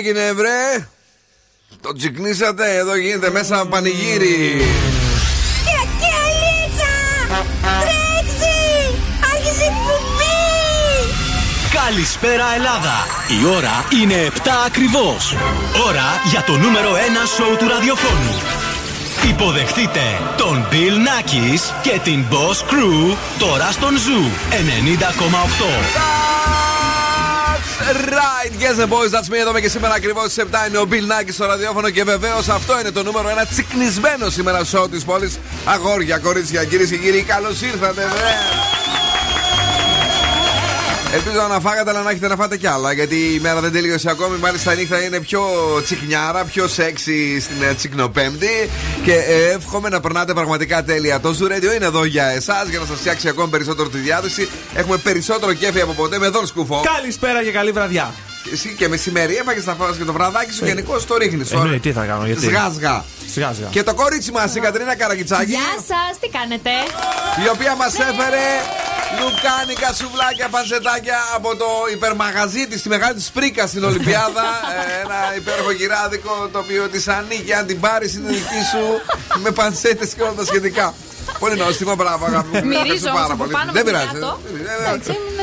έγινε βρε; Το τσικνίσατε; Εδώ γίνεται μέσα πανηγύρι. Καλησπέρα Ελλάδα. Η ώρα είναι 7 ακριβώς. Ώρα για το νούμερο 1 σοου του ραδιοφώνου Υποδεχτείτε τον Bill Nackis και την Boss Crew τώρα στον Zoo 90,8 right, yes the boys, that's me. Εδώ και σήμερα ακριβώς στις 7 είναι ο Bill Nackis στο ραδιόφωνο και βεβαίως αυτό είναι το νούμερο ένα τσικνισμένο σήμερα show της πόλης. Αγόρια, κορίτσια, κυρίες και κύριοι, καλώς ήρθατε, Ελπίζω να φάγατε, αλλά να έχετε να φάτε κι άλλα. Γιατί η μέρα δεν τελείωσε ακόμη. Μάλιστα η νύχτα είναι πιο τσικνιάρα, πιο σεξι στην ε, τσικνοπέμπτη. Και ε, εύχομαι να περνάτε πραγματικά τέλεια. Το Zoo Radio είναι εδώ για εσάς, για να σας φτιάξει ακόμη περισσότερο τη διάθεση. Έχουμε περισσότερο κέφι από ποτέ με τον σκουφό. Καλησπέρα και καλή βραδιά. Εσύ και μεσημέρι έφαγες να φάω και το βραδάκι σου, ε, γενικώ το ρίχνεις. Ε, ναι, τι θα κάνω, γιατί; Σγάζγα. Σγάζγα. Και το κορίτσι μας, η Κατρίνα Καρακιτσάκη. Γεια σας, τι κάνετε; Η οποία μας έφερε λουκάνικα, σουβλάκια, πανσετάκια από το υπερμαγαζί της, τη μεγάλη της Πρίκα στην Ολυμπιάδα. Ε, ένα υπέροχο γυράδικο το οποίο της ανήκει. Αν την πάρεις, είναι δική σου με πανσέτες και όλα τα σχετικά. Πολύ νόστιμο, μπράβο, αγαπητοί. Μυρίζω πάρα πολύ. Δεν πειράζει.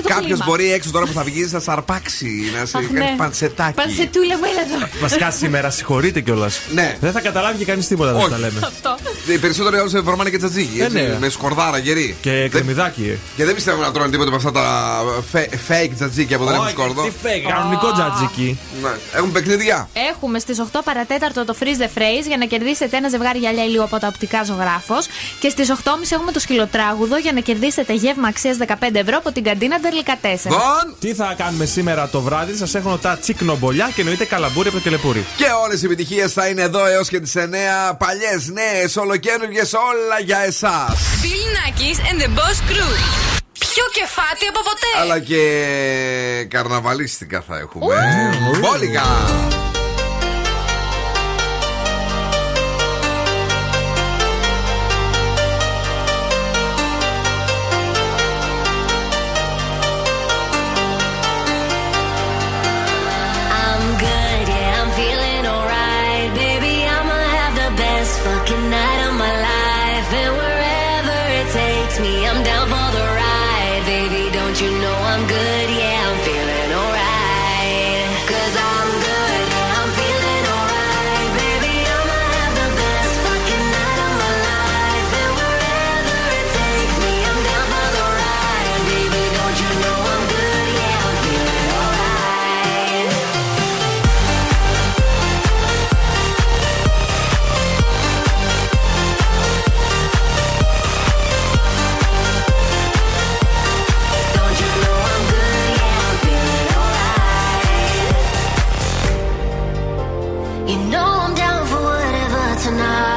Κάποιος μπορεί έξω τώρα που θα βγει να σαρπάξει, να σε κάνει ναι. πανσετάκι. Πανσετούλα μου, έλα εδώ. Βασικά σήμερα συγχωρείτε κιόλας. Ναι. Δεν θα καταλάβει και κανείς τίποτα δεν τα λέμε. Οι περισσότεροι όλου φορμάνε και τσατζίκι. Ε, ναι. Με σκορδάρα γερή. Και κρεμμυδάκι. Και δεν πιστεύω να τρώνε τίποτα από αυτά τα fake τζατζίκια που δεν έχουν σκόρδο. Τι fake, κανονικό τζατζίκι. Ναι. Έχουμε παιχνίδια. Έχουμε στις 8 παρατέταρτο το freeze the phrase για να κερδίσετε ένα ζευγάρι γυαλιά ηλίου από τα οπτικά ζωγράφος. Και στις 8.30 έχουμε το σκυλοτράγουδο για να κερδίσετε γεύμα αξίας 15 ευρώ από την καντίνα Τερλικατέσσερα. Λοιπόν, τι θα κάνουμε σήμερα το βράδυ, σας έχω τα τσίκνομπολιά και εννοείται καλαμπούρι από το τηλεπούρι. Και όλες οι επιτυχίες θα είναι εδώ έως και τις 9. Παλιές, νέες, ολοκένουργες, όλα για εσάς. Bill Nackis and the Boss Crew. Πιο κεφάτι από ποτέ. Αλλά και καρναβαλίστικα θα έχουμε. Μπόλικα. know I'm down for whatever tonight.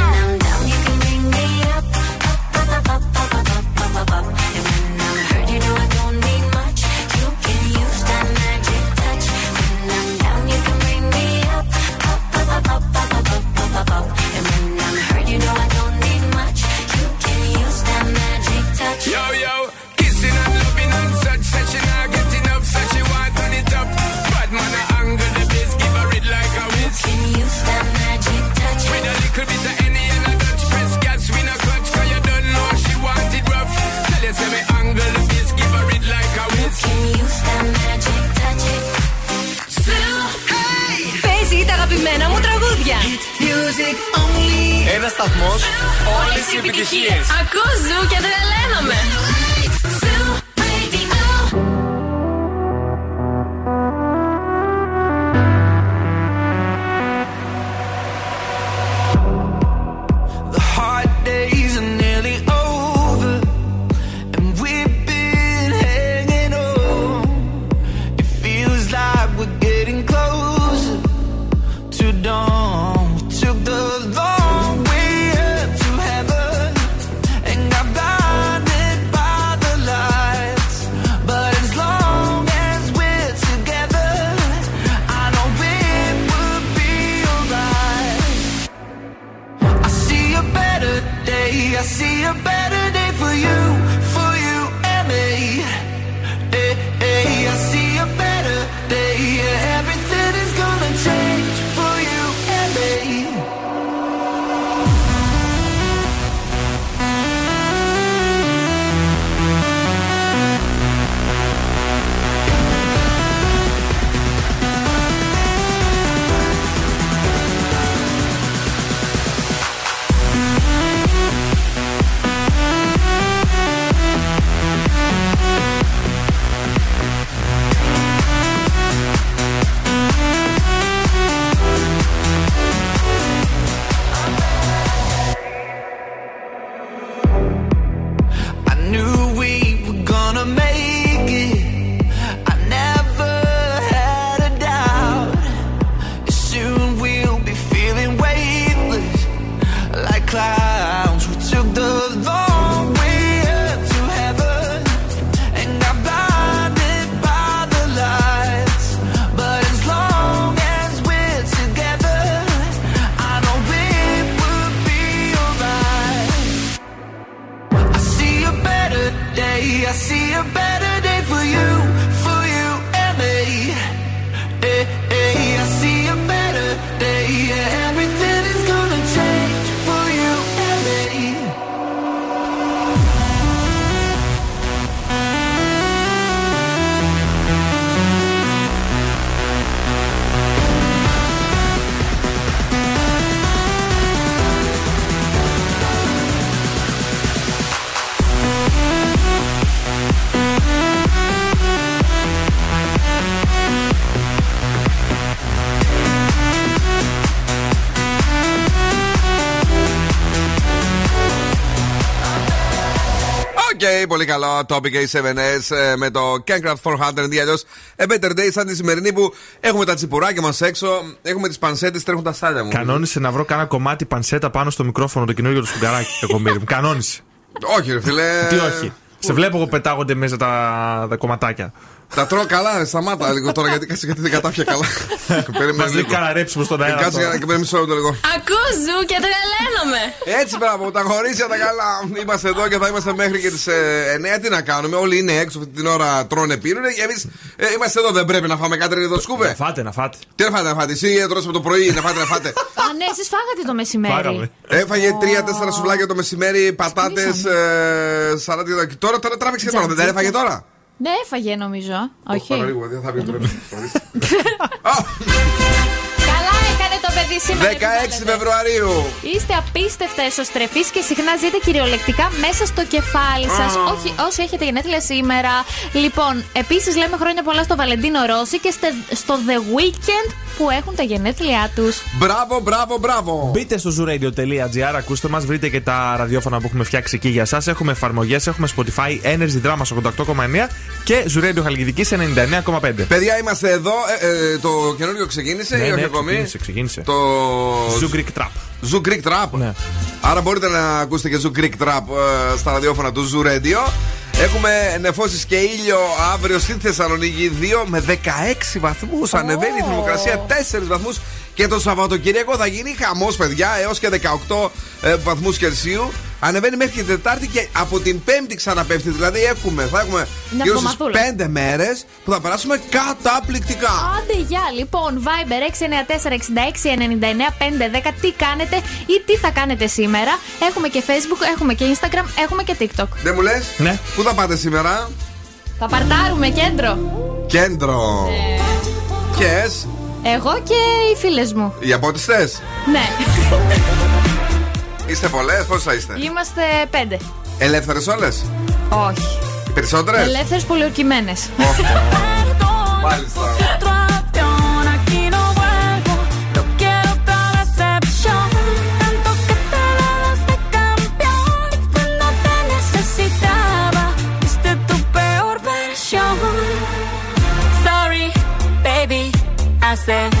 Πολύ καλό. Topic A7S ες, με το Cancraft 400 ή αλλιώ A Better Day, σαν τη σημερινή που έχουμε τα τσιπουράκια μας έξω, έχουμε τις πανσέτες, τρέχουν τα σάλια μου. Κανόνισε να βρω κάνα κομμάτι πανσέτα πάνω στο μικρόφωνο το καινούργιο του σφουγγαράκι. Κακομίρι μου. Κανόνισε. Όχι, ρε φίλε. Τι όχι. Σε βλέπω εγώ πετάγονται μέσα τα, τα κομματάκια. Τα τρώω καλά, ρε, σταμάτα λίγο τώρα γιατί κάτσε γιατί δεν κατάφια καλά. Μας Περίμενε λέει λίγο. κάνα ρέψιμο στον αέρα. Κάτσε τώρα. και με μισό λεπτό λίγο. Ακούς ζου και τρελαίνομαι. Έτσι, μπράβο, τα χωρίσια τα καλά. Είμαστε εδώ και θα είμαστε μέχρι και τις 9. Τι να κάνουμε, όλοι είναι έξω αυτή την ώρα, τρώνε, πίνουν. Και εμείς είμαστε εδώ, δεν πρέπει να φάμε κάτι εδώ, Να σκούβε. φάτε, να φάτε. Τι να φάτε, να φάτε, εσύ έτρωσε το πρωί, να φάτε, να φάτε. Α, ναι, εσείς φάγατε το μεσημέρι. Φάγαμε. Έφαγε τρία-τέσσερα σουβλάκια το μεσημέρι, πατάτες, σαράτα. και Τώρα, τώρα τράβηξε και τώρα, δεν τα έφαγε τώρα. Ναι, έφαγε νομίζω. Όχι. Παραλίγο, δεν θα πει τώρα. Καλά έκανε το παιδί σήμερα. 16 επιβάλλεται. Φεβρουαρίου. Είστε απίστευτα εσωστρεφείς και συχνά ζείτε κυριολεκτικά μέσα στο κεφάλι σας. Όχι, όσοι έχετε γενέθλια σήμερα. Λοιπόν, επίσης λέμε χρόνια πολλά στο Βαλεντίνο Ρώση και στε- στο The Weekend που έχουν τα γενέθλιά τους. Μπράβο, μπράβο, μπράβο. Μπείτε στο zooradio.gr, ακούστε μας, βρείτε και τα ραδιόφωνα που έχουμε φτιάξει εκεί για εσά. Έχουμε εφαρμογές, έχουμε Spotify, Energy Drama 88,9 και Zoo Radio Χαλκιδική 99,5. Παιδιά, είμαστε εδώ. Ε, ε, το καινούριο ξεκίνησε Ναι, ή όχι ναι, ακόμη; ξεκίνησε, ξεκίνησε. Το. Zoo Greek Trap. Zoo Greek Trap. Ναι. Άρα μπορείτε να ακούσετε και Zoo Greek Trap ε, στα ραδιόφωνα του Zoo Radio. Έχουμε νεφώσεις και ήλιο αύριο στη Θεσσαλονίκη 2 με 16 βαθμούς. Ανεβαίνει η θερμοκρασία 4 βαθμούς. Και το Σαββατοκύριακο θα γίνει χαμός, παιδιά, έως και 18 ε, βαθμούς Κελσίου. Ανεβαίνει μέχρι και την Τετάρτη και από την Πέμπτη ξαναπέφτει. Δηλαδή έχουμε, θα έχουμε Μια γύρω στι εβδομαδούλα. 5 μέρες που θα περάσουμε καταπληκτικά. Άντε, γεια, λοιπόν, Viber 694-66-99-510. Τι κάνετε ή τι θα κάνετε σήμερα; Έχουμε και Facebook, έχουμε και Instagram, έχουμε και TikTok. Δεν μου λες, Ναι. πού θα πάτε σήμερα, Θα παρτάρουμε κέντρο. Κέντρο. Και Εγώ και οι φίλες μου. οι απότιστες; Ναι, Είστε πολλές, πόσες θα είστε; είμαστε πέντε. Ελεύθερες όλες; Όχι. Οι περισσότερες; Ελεύθερες πολιορκημένε. Μάλιστα. say.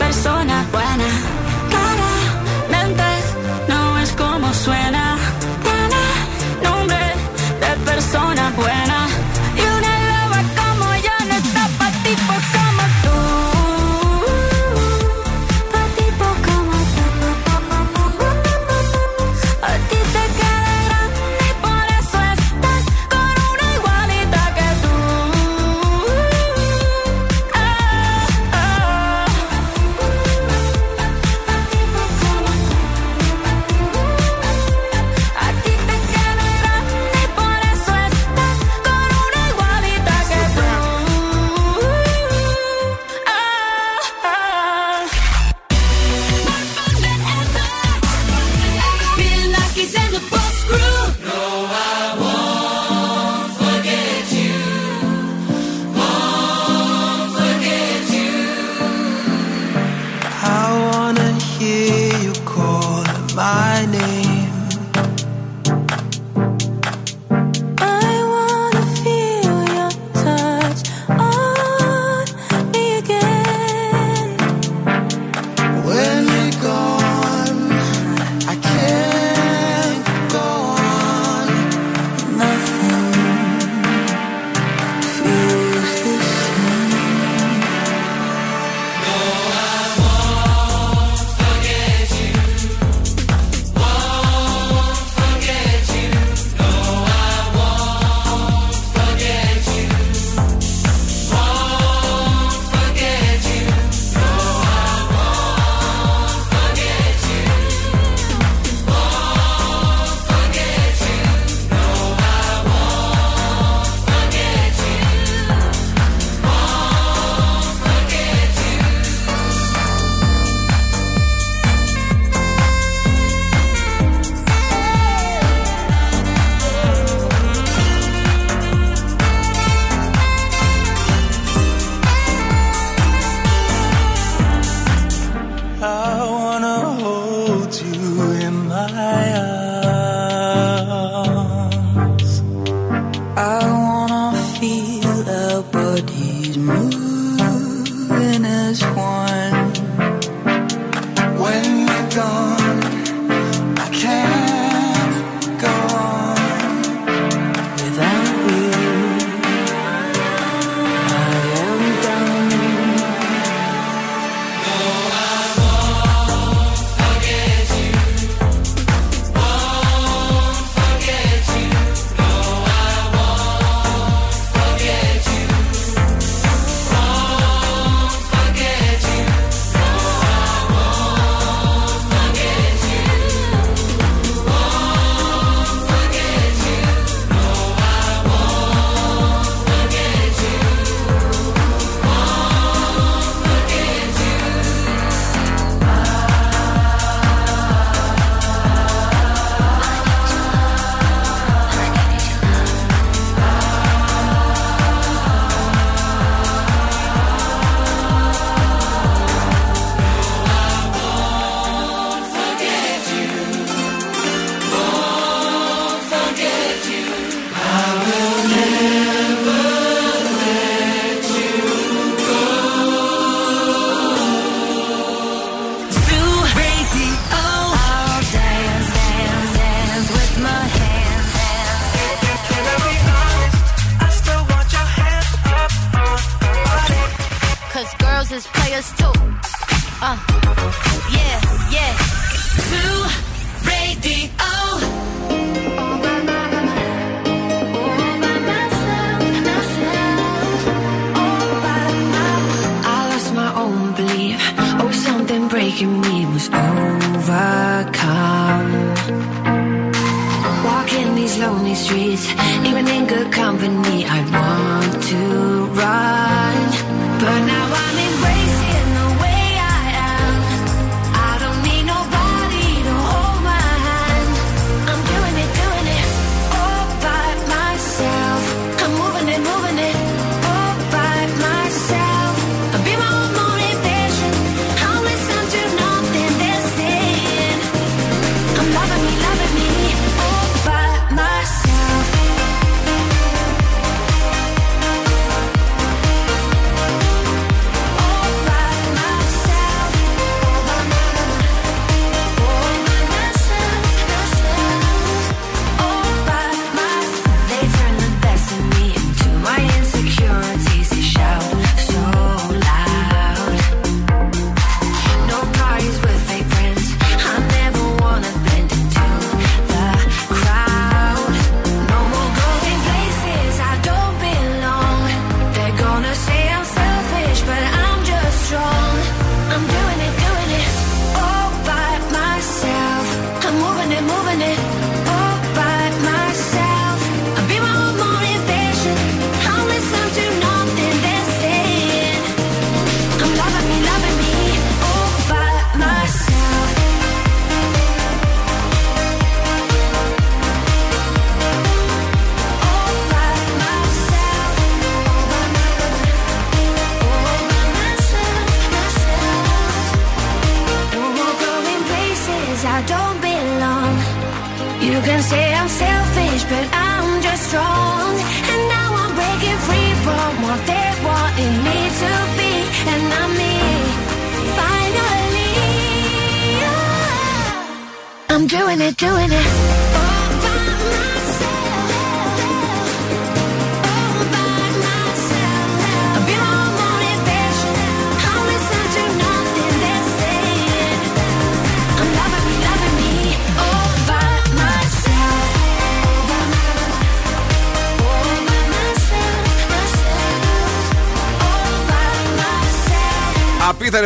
persona buena.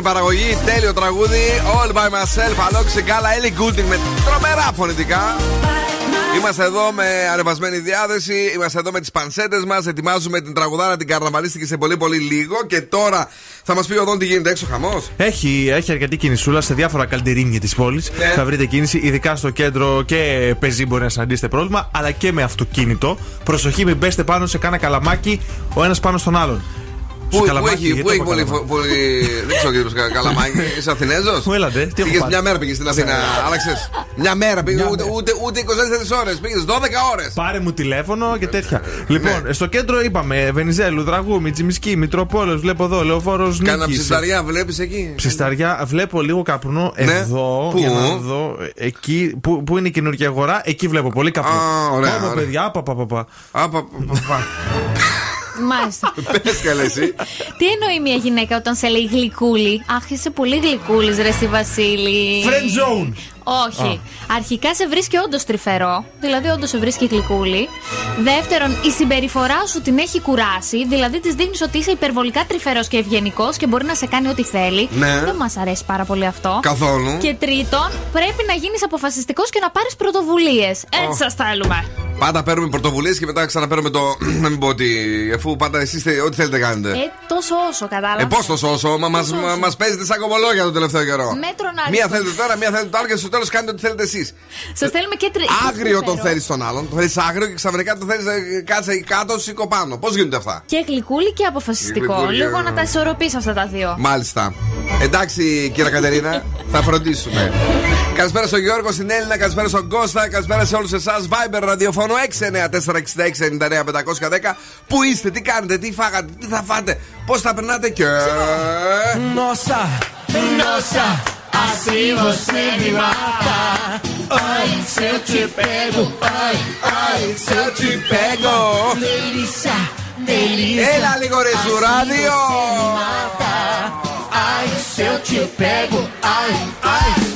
παραγωγή. Τέλειο τραγούδι. All by myself. Αλόξη Γκάλα. Με τρομερά φωνητικά. Είμαστε εδώ με ανεβασμένη διάθεση, είμαστε εδώ με τις πανσέτες μας. Ετοιμάζουμε την τραγουδάρα, την καρναβαλίστηκε σε πολύ πολύ λίγο. Και τώρα θα μας πει ο Δόν τι γίνεται έξω, χαμός. Έχει, έχει αρκετή κινησούλα σε διάφορα καλντερίνια της πόλης. Ναι. Θα βρείτε κίνηση, ειδικά στο κέντρο και πεζί μπορεί να συναντήσετε πρόβλημα, αλλά και με αυτοκίνητο. Προσοχή, μην πέστε πάνω σε κάνα καλαμάκι ο ένας πάνω στον άλλον. Πού, πού Καλαμάκι, έχει, γιατί πού το έχει είπα πολύ, Καλαμάκι. πολύ. Δεν ξέρω κύριο Καλαμάκι. Είσαι Αθηνέζος; Μου έλατε, τι έχω Πήγες πάρει. μια μέρα πήγες στην Αθήνα, άλλαξες. Μια μέρα πήγες, Μια ούτε, μέρα. ούτε, ούτε 24 ώρες. Πήγες 12 ώρες. Πάρε μου τηλέφωνο και τέτοια. Λοιπόν, Ναι. στο κέντρο είπαμε Βενιζέλου, Δραγούμη, Τσιμισκή, Μητροπόλεως, βλέπω εδώ, Λεωφόρος Κάνα Νίκης. ψισταριά βλέπεις εκεί; Ψισταριά, βλέπω λίγο καπνό Ναι. εδώ. Πού; Για να δω. Εκεί, που, που είναι η καινούργια αγορά, εκεί βλέπω πολύ καπνό. Α, ωραία, Ω, ωραία. παιδιά, πα, πα, πα, πα. Α, πα, πα, πα. Μάλιστα. Πες καλέ εσύ. Τι εννοεί μια γυναίκα όταν σε λέει γλυκούλη; Αχ, είσαι πολύ γλυκούλης, ρε εσύ Βασίλη. Friend zone. Όχι. Αρχικά σε βρίσκει όντως τρυφερό. Δηλαδή, όντως σε βρίσκει γλυκούλη. Δεύτερον, η συμπεριφορά σου την έχει κουράσει. Δηλαδή, της δείχνεις ότι είσαι υπερβολικά τρυφερός και ευγενικός και μπορεί να σε κάνει ό,τι θέλει. Ναι. Δεν μας αρέσει πάρα πολύ αυτό. Καθόλου. Και τρίτον, πρέπει να γίνεις αποφασιστικός και να πάρεις πρωτοβουλίες. Έτσι σας θέλουμε. Πάντα παίρνουμε πρωτοβουλίες και μετά ξαναπαίρνουμε το. Να μην πω ότι. Αφού πάντα εσείς ό,τι θέλετε κάνετε. Ε, τόσο όσο, κατάλαβα. Ε, πώς το σώσω, μα μας, Τόσο όσο. μας παίζετε σαν κομμολόγια το τελευταίο καιρό. Μέτρον άριστον. Μία θέλετε τώρα, μία θέλετε το άλλο και στο τέλος κάνετε ό,τι θέλετε εσείς. Σας θέλουμε και τρει. Άγριο τον θέλεις τον άλλον, το θέλεις άγριο και ξαφνικά το θέλεις κάτσε εκεί κάτω, σήκω πάνω. Πώς γίνονται αυτά; Και γλυκούλη και αποφασιστικό. Γλυκούλη, Λίγο ε. να τα ισορροπήσει αυτά τα δύο. Μάλιστα. Εντάξει, κύριε Κατερίνα, θα φροντίσουμε. Καλησπέρα στον Γιώργο, στην Έλληνα, καλησπέρα στον Κώστα, καλησπέρα σε όλους εσάς. Viber ραδιοφώνου 6946699-510. Πού είστε, τι κάνετε, τι φάγατε, τι θα φάτε, πώς θα περνάτε και. Nossa, nossa, assim você me mata. Ai, se eu te pego, ai, ai, se eu te pego. Delícia, delícia. Ah, se você me radio. Ai, se eu te pego, ai, ai.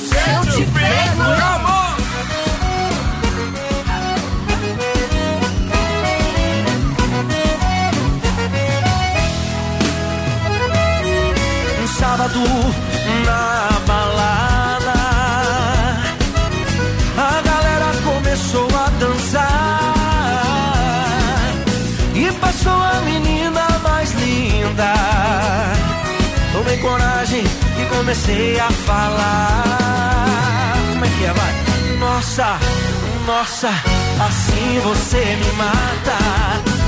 Comecei a falar. Como é que é, vai? Nossa, nossa, assim você me mata.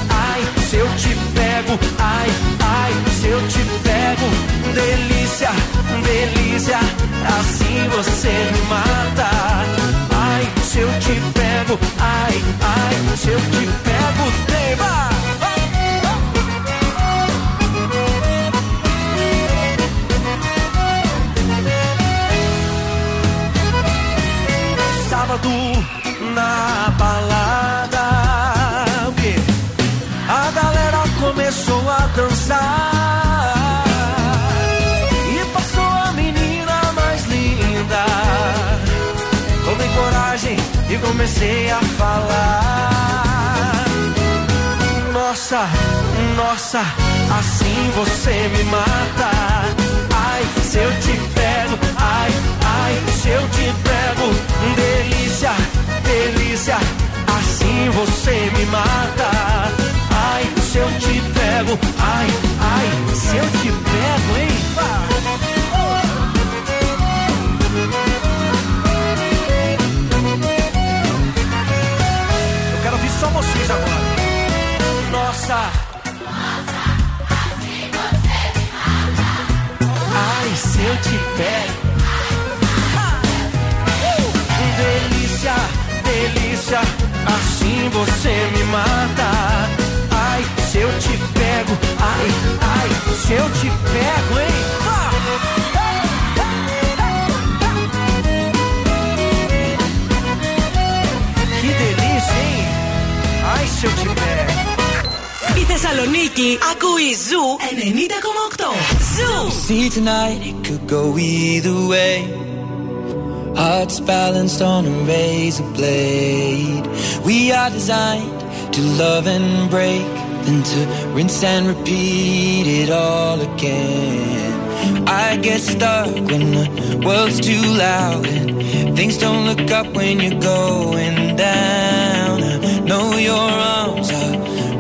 Ai, se eu te pego, ai, ai, se eu te pego, delícia, delícia, assim você me mata. Ai, se eu te pego, ai, ai, se eu te pego, na balada. A galera começou a dançar e passou a menina mais linda. Tomei coragem e comecei a falar. Nossa, nossa, assim você me mata. Ai, se eu te ai, ai, se eu te pego, delícia, delícia, assim você me mata. Ai, se eu te pego, ai, ai, se eu te pego, hein? Eu quero ouvir só vocês agora. Nossa. Se eu te pego. Delícia, delícia, assim você me mata. Ai, se eu te pego, ai, ai, se eu te pego, hein? Que delícia, hein? Ai, se eu te pego. Η Θεσσαλονίκη ακούει Ζου 90,8. Ζου! See tonight, it could go either way. Hearts balanced on a razor blade. We are designed to love and break, then to rinse and repeat it all again. I get stuck when the world's too loud and things don't look up when you're going down. I know your arms are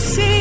see.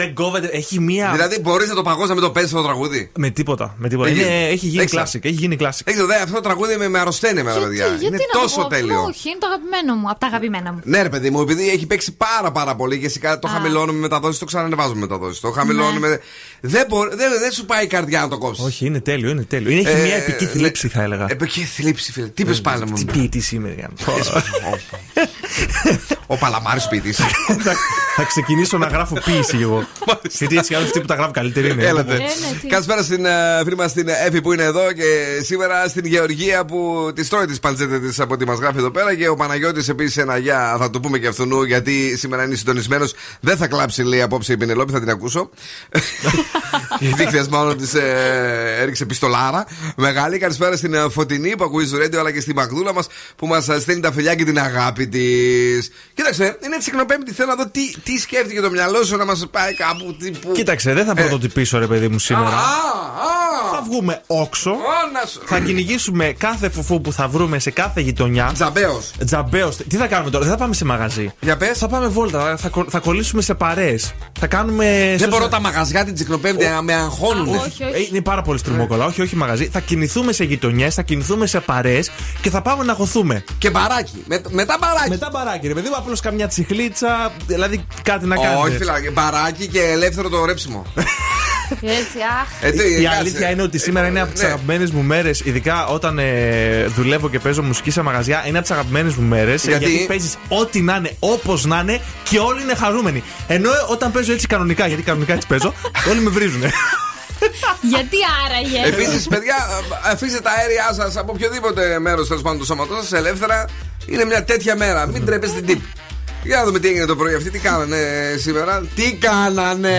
Δεν κόβεται, έχει μία. Δηλαδή μπορείς να το παγώσεις να μην το παίζεις αυτό το τραγούδι; Με τίποτα. Με τίποτα. Δεν Είναι- γίνεται. έχει γίνει Έξα. classic. Έχει γίνει classic. Δεν ξέρω, δε, αυτό το τραγούδι με, με αρρωσταίνει εμένα, παιδιά. Γιατί είναι να το τόσο πω, τέλειο. Όχι, είναι το αγαπημένο μου. Από τα αγαπημένα μου. Ναι, ρε παιδί μου, επειδή έχει παίξει πάρα πάρα πολύ και σιγά το χαμηλώνουμε με μεταδόσει, το ξανανεβάζουμε με μεταδόσει. Το χαμηλώνουμε. Ναι. Δεν, μπορεί- δεν, δεν σου πάει η καρδιά να το κόψεις. Όχι, είναι τέλειο, είναι τέλειο. Είναι, έχει Ε, μια επική ναι. θλίψη, θα έλεγα. Επική θλίψη, φίλε. Τι είπε πάλι μου. Τι ποιητής είμαι, για Ο Παλαμάρης ποιητή. θα, θα ξεκινήσω να γράφω ποίηση εγώ. Γιατί έτσι άλλοι αυτοί που τα γράφουν καλύτερη είναι. Έλατε. Ε, ναι, τι. Καλησπέρα στην ε, φίλη μα την Εύη που είναι εδώ και σήμερα στην Γεωργία που τη τρώει τις παλτζέτε της από ό,τι μας γράφει εδώ πέρα. Και ο Παναγιώτης επίσης ένα γεια, θα το πούμε και αυτού γιατί σήμερα είναι συντονισμένος. Δεν θα κλάψει λέει απόψε η Πινελόπη, θα την ακούσω. Γιατί χθε μάλλον της ε, έριξε πιστολάρα. Μεγάλη καλησπέρα στην ε, Φωτεινή που ακούει στο ρέντιο αλλά και στη Μαγδούλα μας που μας στέλνει τα φιλιά και την αγάπη της. Κοίταξε, είναι τσικνοπέμπτη. Θέλω να δω τι, τι σκέφτηκε το μυαλό σου να μας πάει κάπου. Τι, που... Κοίταξε, δεν θα πρωτοτυπήσω ρε παιδί μου Α, σήμερα. α, Θα βγούμε όξο. α, να σου- Θα κυνηγήσουμε κάθε φουφού που θα βρούμε σε κάθε γειτονιά. Τζαμπέος. Τζαμπέος. Τι θα κάνουμε τώρα, δεν θα πάμε σε μαγαζί. Για πες. Θα πάμε βόλτα, θα, κο- θα κολλήσουμε σε παρέες. Θα κάνουμε. Δεν μπορώ τα μαγαζιά την τσικνοπέμπτη να με αγχώνουν. Όχι, Ε, όχι. Είναι πάρα πολύ στριμόκολα. Όχι, όχι μαγαζί. Θα κινηθούμε σε γειτονιές, θα κινηθούμε σε παρέες και θα πάμε να χωθούμε. Και μπαράκι. Με, μετά μπαράκι. Μετά μπαράκι, ρε παιδί μου, απλώς καμιά τσιχλίτσα, δηλαδή κάτι να κάνετε. Όχι, φιλάκι. Μπαράκι και ελεύθερο το ρέψιμο. Έτσι, αχ. Ε, τι, Η κάτσε. αλήθεια είναι ότι σήμερα είναι από τις Ναι. αγαπημένες μου μέρες, ειδικά όταν ε, δουλεύω και παίζω μουσική σε μαγαζιά. Είναι από τις αγαπημένες μου μέρες. Γιατί; Γιατί παίζεις ό,τι να είναι, όπως να είναι και όλοι είναι χαρούμενοι. Ενώ ε, όταν παίζω έτσι κανονικά, γιατί κανονικά έτσι παίζω, όλοι με βρίζουν. Γιατί άραγε; Επίσης, παιδιά, αφήστε τα αέρια σας από οποιοδήποτε μέρος τέλος πάντων του σώματό σα ελεύθερα. Είναι μια τέτοια μέρα. Μην τρέπεστε την τύπη. Για να δούμε τι έγινε το πρωί. αυτή τι κάνανε σήμερα. Τι κάνανε.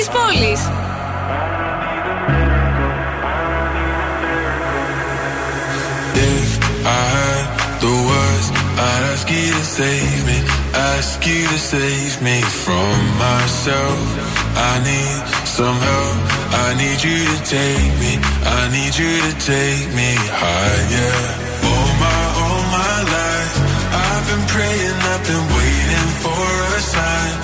της πόλης. If I had the words, I'd ask you to save me, ask you to save me from myself. I need some help, I need you to take me, I need you to take me higher. All my, all my life, I've been praying, I've been waiting for a sign.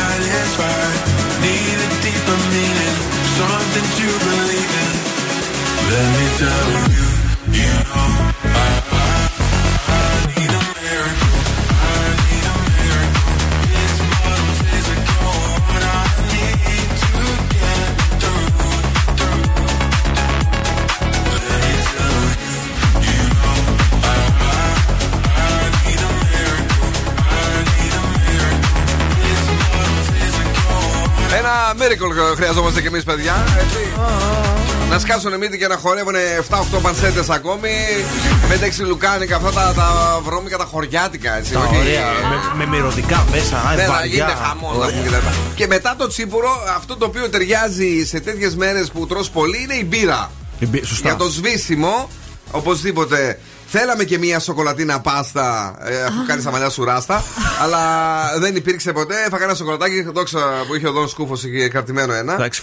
satisfied. Need a deeper meaning, something to believe in. Let me tell you, you know, miracle χρειαζόμαστε κι εμείς, παιδιά. Έτσι. Να σκάσουν μύτη και να χορεύουν 7-8 πανσέτες ακόμη. 5-6 λουκάνικα, αυτά τα, τα βρώμικα, τα χωριάτικα. Έτσι, Τα όχι- ωραία, με, με μυρωδικά μέσα, α, Ναι, να βαριά. γίνεται χαμός να πούμε και τα λοιπά. Και μετά το τσίπουρο, αυτό το οποίο ταιριάζει σε τέτοιες μέρες που τρως πολύ είναι η μπύρα. Η μπύ- Σωστά. Για το σβήσιμο, οπωσδήποτε. Θέλαμε και μία σοκολατίνα πάστα ε, αφού κάνει τα μαλλιά σου ράστα. αλλά δεν υπήρξε ποτέ. Έφαγα ένα σοκολατάκι, δόξα που είχε ο Δόν Σκούφος εκεί κρατημένο ένα. Εντάξει,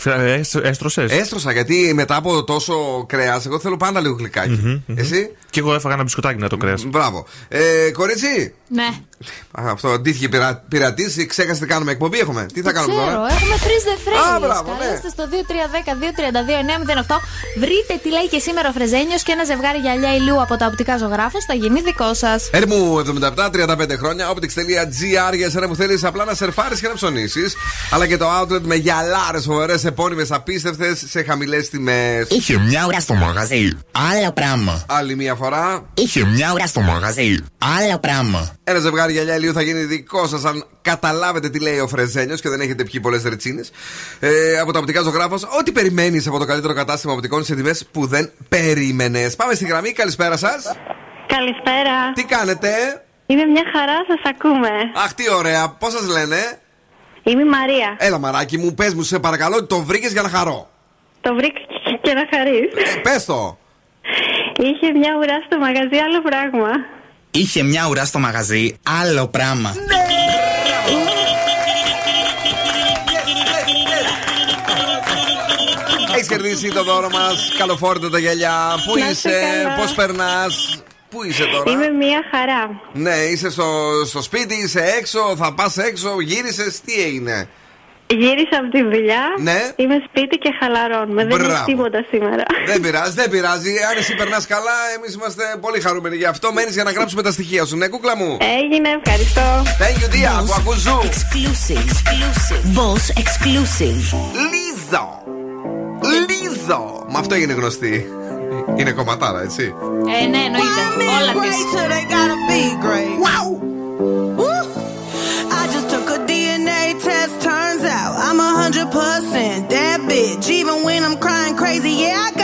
έστρωσες. Έστρωσα γιατί μετά από τόσο κρέας, εγώ θέλω πάντα λίγο γλυκάκι. Εσύ; Και εγώ έφαγα ένα μπισκοτάκι με το κρέα. Μπράβο. Ε, κορίτσι, Ναι. Α, αυτό αντίθυγε πειρα, πειρατής, ξέχασε τι κάνουμε. Εκπομπή έχουμε. Τι θα κάνουμε Ξέρω, τώρα; έχουμε τρεις δεφρέγγε. Α, μπράβο, ναι. Καλέστε στο 2310-232-908. Βρείτε τι λέει και σήμερα ο Φρεζένιος και ένα ζευγάρι γυαλιά ηλίου από τα οπτικά ζωγράφο θα γίνει δικό σας. Έρμου 77-35 χρόνια, optics.gr για εσένα που θέλεις απλά να σερφάρεις και να ψωνίσεις. Αλλά και το outlet με γυαλάρες, φοβερές, επώνυμες, απίστευτες σε χαμηλές τιμές. Είχε μια ώρα στο μαγαζί. Άλλο πράγμα. Άλλη μία φορά. Είχε μια ώρα στο μαγαζί. Άλλο πράγμα. Ένα ζευγάρι γυαλιά ηλίου θα γίνει δικό σας αν καταλάβετε τι λέει ο Φρεζένιος και δεν έχετε πιει πολλές ρετσίνες. Ε, από τα οπτικά ζωγράφος, ό,τι περιμένεις από το καλύτερο κατάστημα οπτικών σε τιμές που δεν περίμενες. Πάμε στη γραμμή, καλησπέρα σας. Καλησπέρα. Τι κάνετε, Είμαι μια χαρά, σας ακούμε. Αχ, τι ωραία, πώς σας λένε; Είμαι η Μαρία. Έλα, μαράκι μου, πες μου, σε παρακαλώ, ότι το βρήκες για να χαρώ. Το βρήκα και να χαρείς. Ε, πες το. Είχε μια ουρά στο μαγαζί, άλλο πράγμα. Είχε μια ουρά στο μαγαζί. Άλλο πράγμα. Έχεις κερδίσει το δώρο μας. Καλοφόρητα τα γυαλιά. Πού Να είστε είσαι, καλά. πώς περνάς. Πού είσαι τώρα; Είμαι μια χαρά. Ναι, είσαι στο, στο σπίτι, είσαι έξω, θα πας έξω, γύρισες, τι έγινε; Γύρισα από τη δουλειά. Ναι. Είμαι σπίτι και χαλαρώνουμε. Δεν είναι τίποτα σήμερα. Δεν πειράζει, δεν πειράζει. Αν εσύ περνάς καλά, εμείς είμαστε πολύ χαρούμενοι γι' αυτό. Μένεις για να γράψουμε τα στοιχεία σου, ναι, κούκλα μου. Έγινε, ευχαριστώ. Thank you, dear, που ακούς. Exclusive. exclusive. Boss exclusive. Λίζο. Λίζο. Με αυτό έγινε γνωστή. Είναι κομματάρα, έτσι. Ε, ναι, εννοείται. Όλα τη. Wow. hundred percent. That bitch, even when I'm crying crazy, yeah, I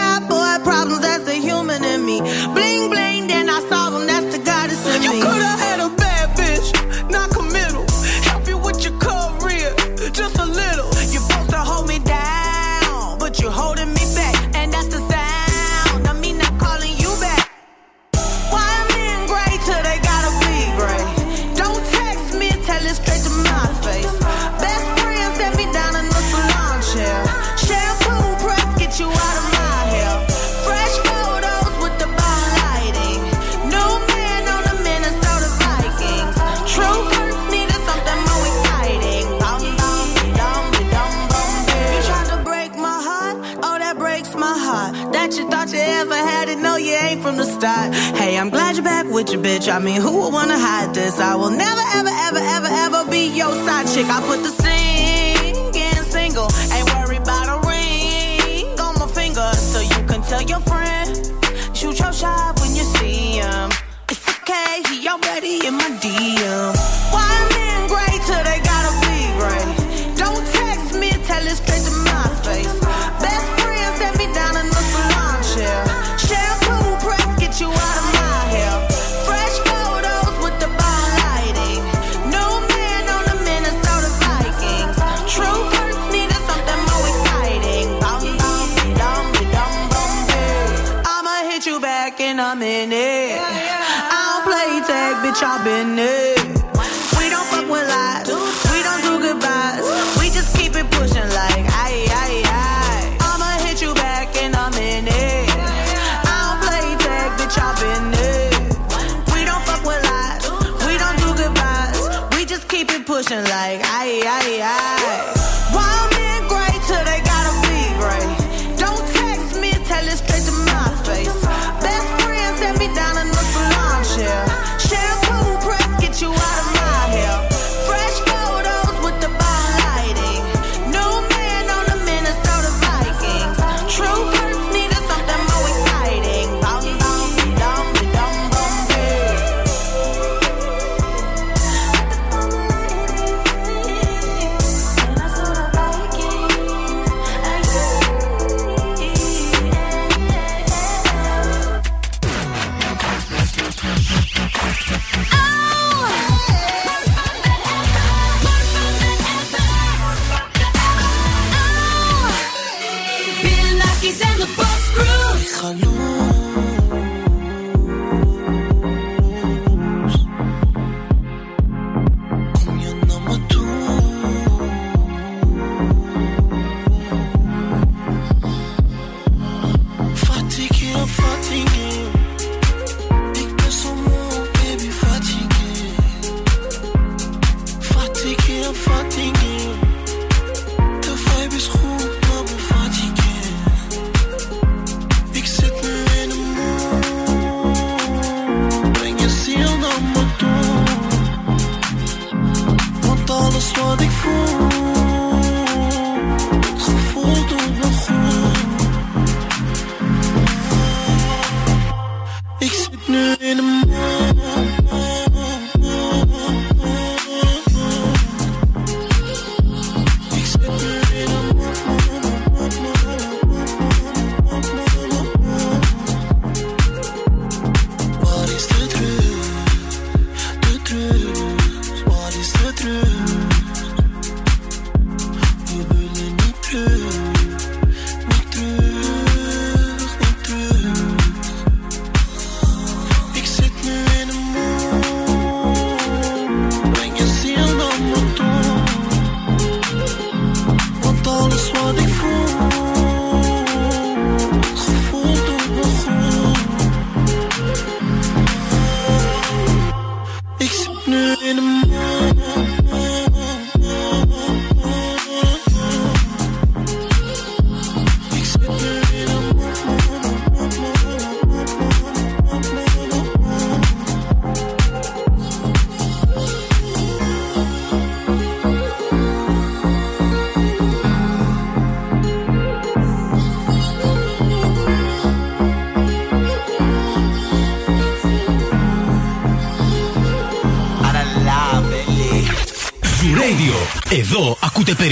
your bitch. I mean, who would wanna hide this? I will never, ever, ever, ever, ever be your side chick. I put the in it. I don't play tag, bitch, I've been it.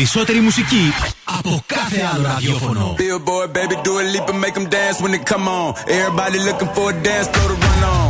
περισσότερη μουσική από κάθε άλλο ραδιόφωνο. Billboard, baby, do a leap and make them dance when they come on. Everybody looking for a dance, throw the run on.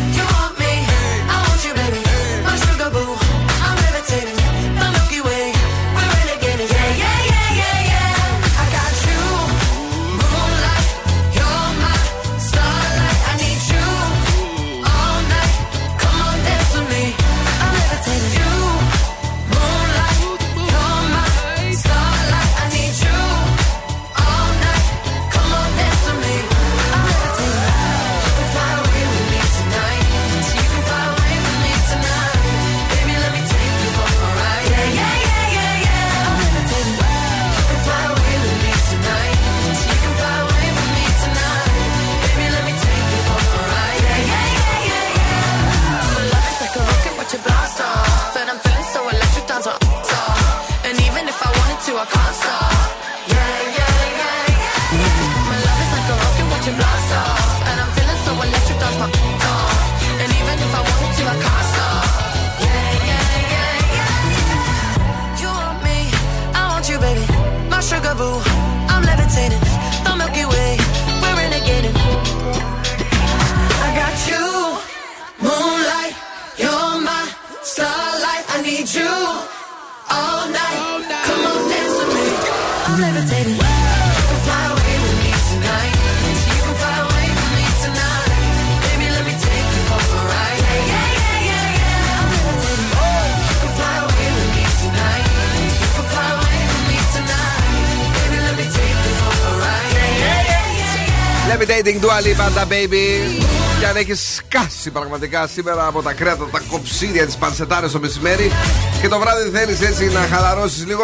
Levitating Dua Lipa, the baby. Και αν έχεις σκάσει πραγματικά σήμερα από τα κρέατα, τα κοψίδια, τις πανσετάρες το μεσημέρι και το βράδυ θέλεις έτσι να χαλαρώσεις λίγο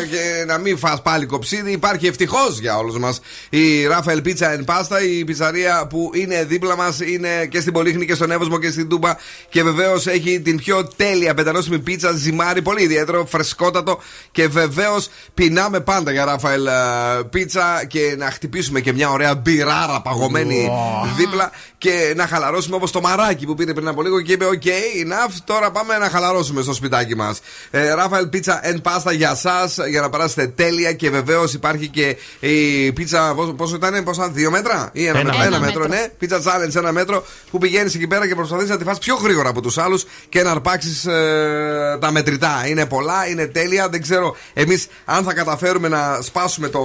ε, και να μην φας πάλι κοψίδι, υπάρχει ευτυχώς για όλους μας η Rafael Pizza and Pasta, η πιzzαρία που είναι δίπλα μας, είναι και στην Πολύχνη και στον Εύωσμο και στην Τούμπα και βεβαίως έχει την πιο τέλεια πεντανόσιμη πίτσα, ζυμάρι, πολύ ιδιαίτερο, φρεσκότατο και βεβαίως πεινάμε πάντα για Rafael ε, Pizza και να χτυπήσουμε και μια ωραία μπειράρα παγωμένη δίπλα και να χαλαρώσουμε όπως το μαράκι που πήρε πριν από λίγο και είπε: OK, enough, τώρα πάμε να χαλαρώσουμε στο σπιτάκι μας. Ε, Rafael Pizza and Pasta για εσά, για να περάσετε τέλεια και βεβαίως υπάρχει και η πίτσα. Πόσο, πόσο ήταν, πόσα, δύο μέτρα ή ένα, Ένα. μέτρο, ένα Ένα μέτρο, μέτρο. ναι. Πίτσα challenge ένα μέτρο που πηγαίνεις εκεί πέρα και προσπαθείς να τη φας πιο γρήγορα από τους άλλους και να αρπάξεις ε, τα μετρητά. Είναι πολλά, είναι τέλεια. Δεν ξέρω εμείς αν θα καταφέρουμε να σπάσουμε το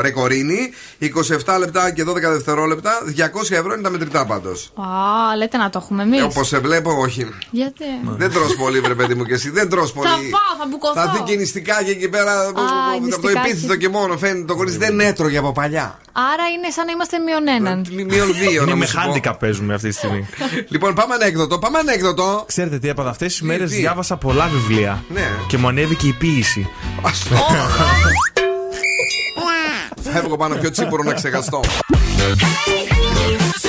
ρεκορίνι. 27 λεπτά και 12 δευτερόλεπτα. 200 ευρώ είναι τα μετρητά πάντως. Α, λέτε να το έχουμε εμείς. Όπως σε βλέπω, όχι. Γιατί; Δεν τρως πολύ, βρε παιδί μου και εσύ. Δεν τρως πολύ. Θα φάω, θα μπουκωθώ. Θα δει και νηστικά και εκεί πέρα. Από το νηστικάκι. επίθετο και μόνο φαίνεται το κορίτσι δεν έτρωγε από παλιά. Άρα είναι σαν να είμαστε μείον έναν. Μείον δύο, Είναι να με μου σου πω. χάντικα παίζουμε αυτή τη στιγμή. Λοιπόν, πάμε ανέκδοτο. Πάμε ανέκδοτο. Ξέρετε τι έπαθα αυτές τις Τι, μέρες τι; διάβασα πολλά βιβλία. Ναι. Και μου ανέβηκε η ποίηση. Φεύγω πάνω πιο τσίπουρο να ξεχαστώ. Και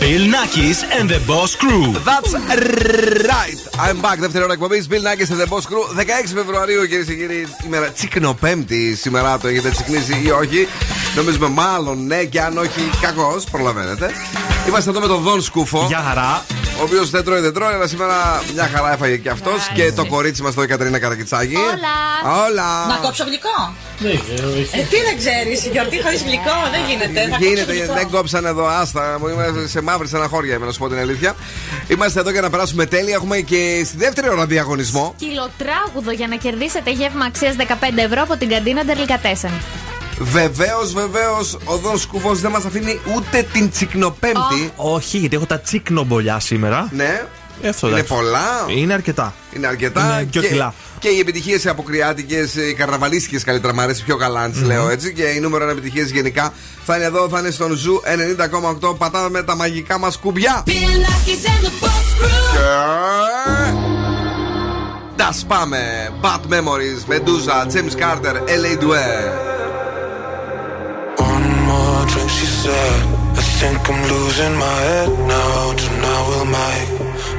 Bill Nackis and the Boss Crew. That's right. I'm back. Δεύτερη ώρα εκπομπής. Bill Nackis and the Boss Crew. 16 Φεβρουαρίου, κυρίες και κύριοι, ημέρα τσικνοπέμπτη. Σήμερα το έχετε τσικνήσει ή όχι. Νομίζουμε μάλλον ναι, και αν όχι, κακώ. Προλαβαίνετε. Είμαστε εδώ με τον Δον Σκούφο. Γεια χαρά. Ο οποίος δεν τρώει, δεν τρώει, αλλά σήμερα μια χαρά έφαγε και αυτός. Και το κορίτσι μας, το η Κατερίνα Καρακιτσάκη. Όλα. Όλα. Να κόψω γλυκό. Ε, τι δεν ξέρεις, γιορτή χωρίς γλυκό δεν γίνεται. Θα κόψω Γίνεται, γλυκό. δεν κόψαν εδώ, άστα. Μου Είμαστε σε μαύρη στεναχώρια, να σου πω την αλήθεια. Είμαστε εδώ για να περάσουμε τέλεια. Έχουμε και στη δεύτερη ώρα διαγωνισμό. Κιλοτράγουδο για να κερδίσετε γεύμα αξίας 15 ευρώ από την καντίνα Ντερλικατέσεν. Βεβαίως, βεβαίως, ο Δον Σκούφο δεν μας αφήνει ούτε την τσικνοπέμπτη. Όχι, γιατί έχω τα τσικνομπολιά σήμερα. Ναι. Ε, Αυτό, Είναι εντάξει. πολλά. Είναι αρκετά. Είναι αρκετά. Είναι δυο και, κιλά. και οι επιτυχίες οι αποκριάτικες, οι καρναβαλίστικες καλύτερα μου αρέσει πιο καλά, αν τις Μμμ. λέω έτσι. Και οι νούμερο επιτυχίες γενικά θα είναι εδώ, θα είναι στον Zoo 90,8. Πατάμε τα μαγικά μας κουμπιά. Bill Nackis and the Boss Crew. Τα σπάμε. Bad Memories, Medusa, James Carter, LA Duel. One more drink, she said. I think I'm losing my head now. Tonight we'll make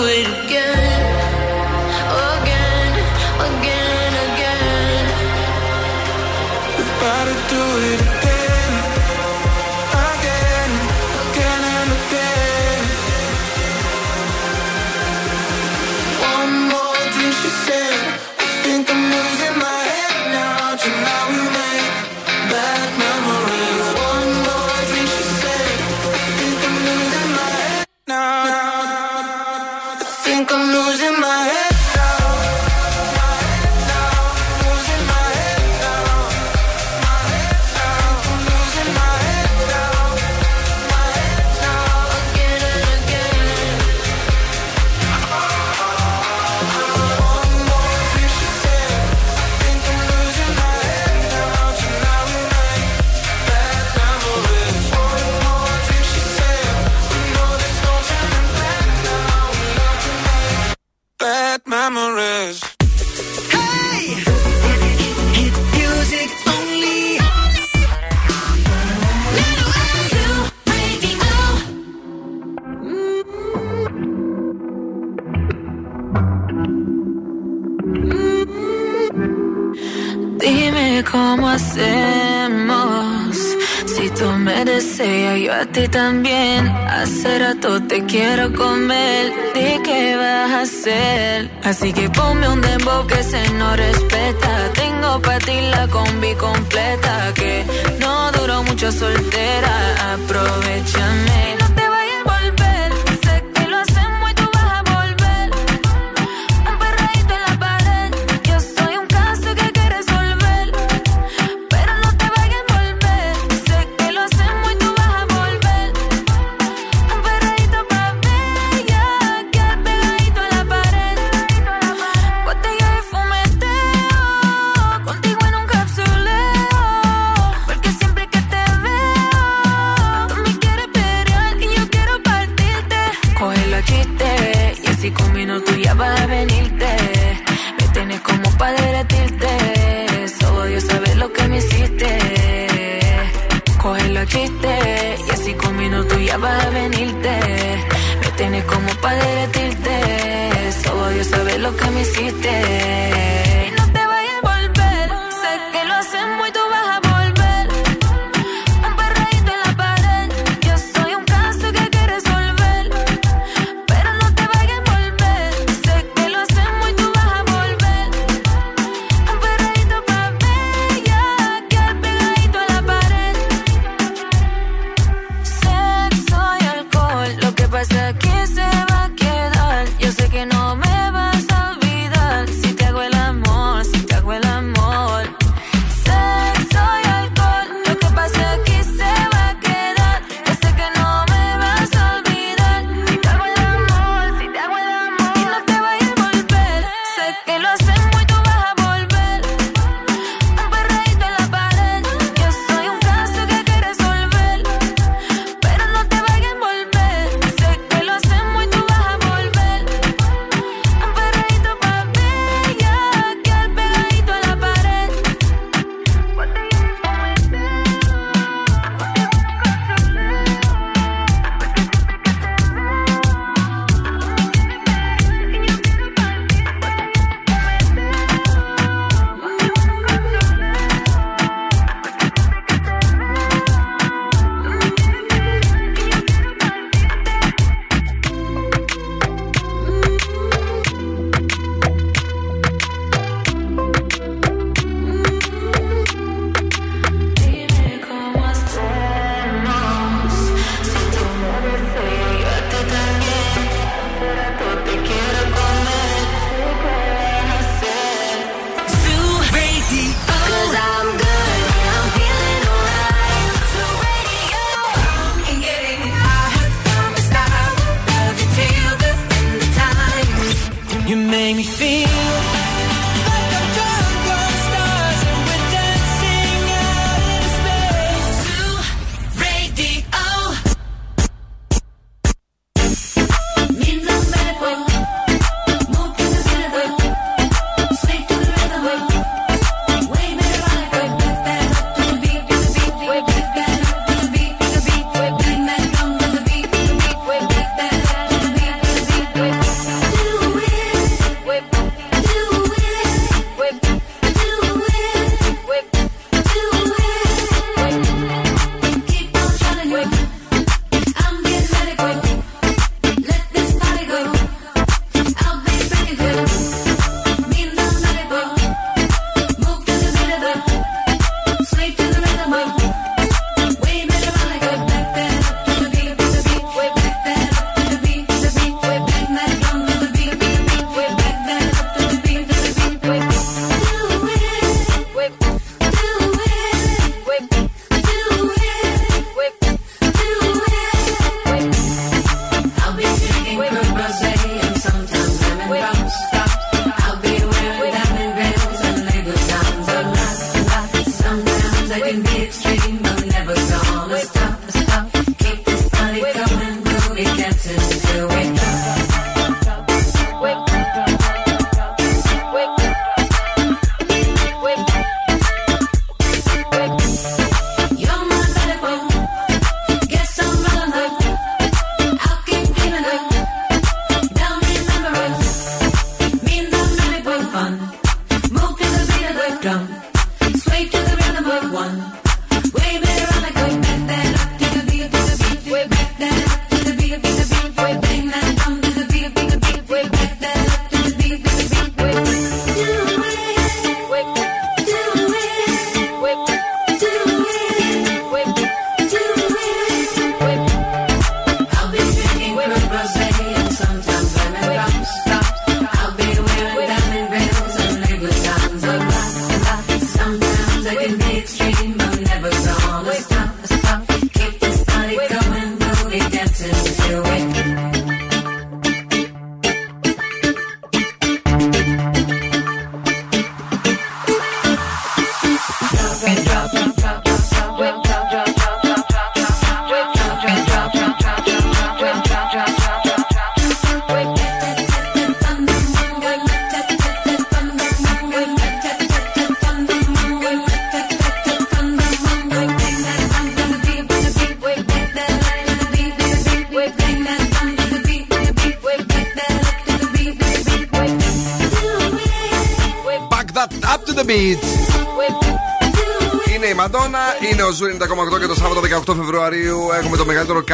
waited memories. Hey! Hit music only. Little Azul Radio. Dime cómo hacemos. Si tú me deseas, yo a ti también. Hace rato te quiero comer. Vas a hacer. Así que ponme un dembow que se no respeta. Tengo para ti la combi completa. Que no duró mucho soltera. Aprovechame.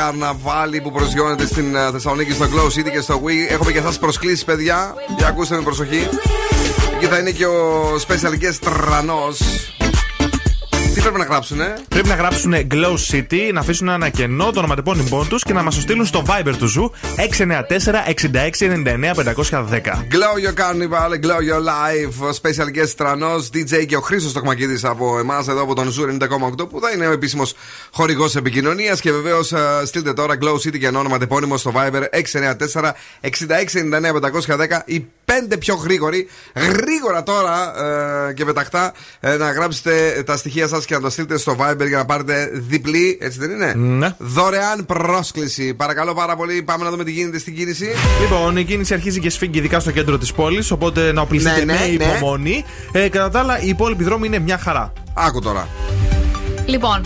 Καρναβάλι που προσγειώνεται στην ε, Θεσσαλονίκη στο Glow City και στο WE. Έχουμε και εσάς προσκλήσεις, παιδιά. Για ακούστε με προσοχή. Εκεί θα είναι και ο special guest Τρανός. Τι πρέπει να γράψουν, ε; Πρέπει να γράψουν Glow City, να αφήσουν ένα κενό, το ονοματεπώνυμό τους και να μας το στείλουν στο Viber του Zoo 694-6699-510. Glow Your Carnival, Glow Your Life, ο special guest Τρανός, DJ και ο Χρήστος Τοκμακίδης από εμάς εδώ από τον Zoo 90,8 που θα είναι ο επίσημος χορηγός επικοινωνίας και βεβαίως στείλτε τώρα Glow City και ένα όνομα τεπώνυμο στο Viber 694 6699 510 οι πέντε πιο γρήγοροι, γρήγορα τώρα ε, και πεταχτά ε, να γράψετε τα στοιχεία σας και να το στείλετε στο Viber για να πάρετε διπλή, έτσι δεν είναι; Ναι. Δωρεάν πρόσκληση. Παρακαλώ πάρα πολύ, πάμε να δούμε τι γίνεται στην κίνηση. Λοιπόν, η κίνηση αρχίζει και σφίγγει ειδικά στο κέντρο της πόλης, οπότε να οπλιστείτε Ναι, ναι, με ναι. υπομονή. Ε, κατά τα άλλα, οι υπόλοιποι δρόμοι είναι μια χαρά. Άκου τώρα. Λοιπόν,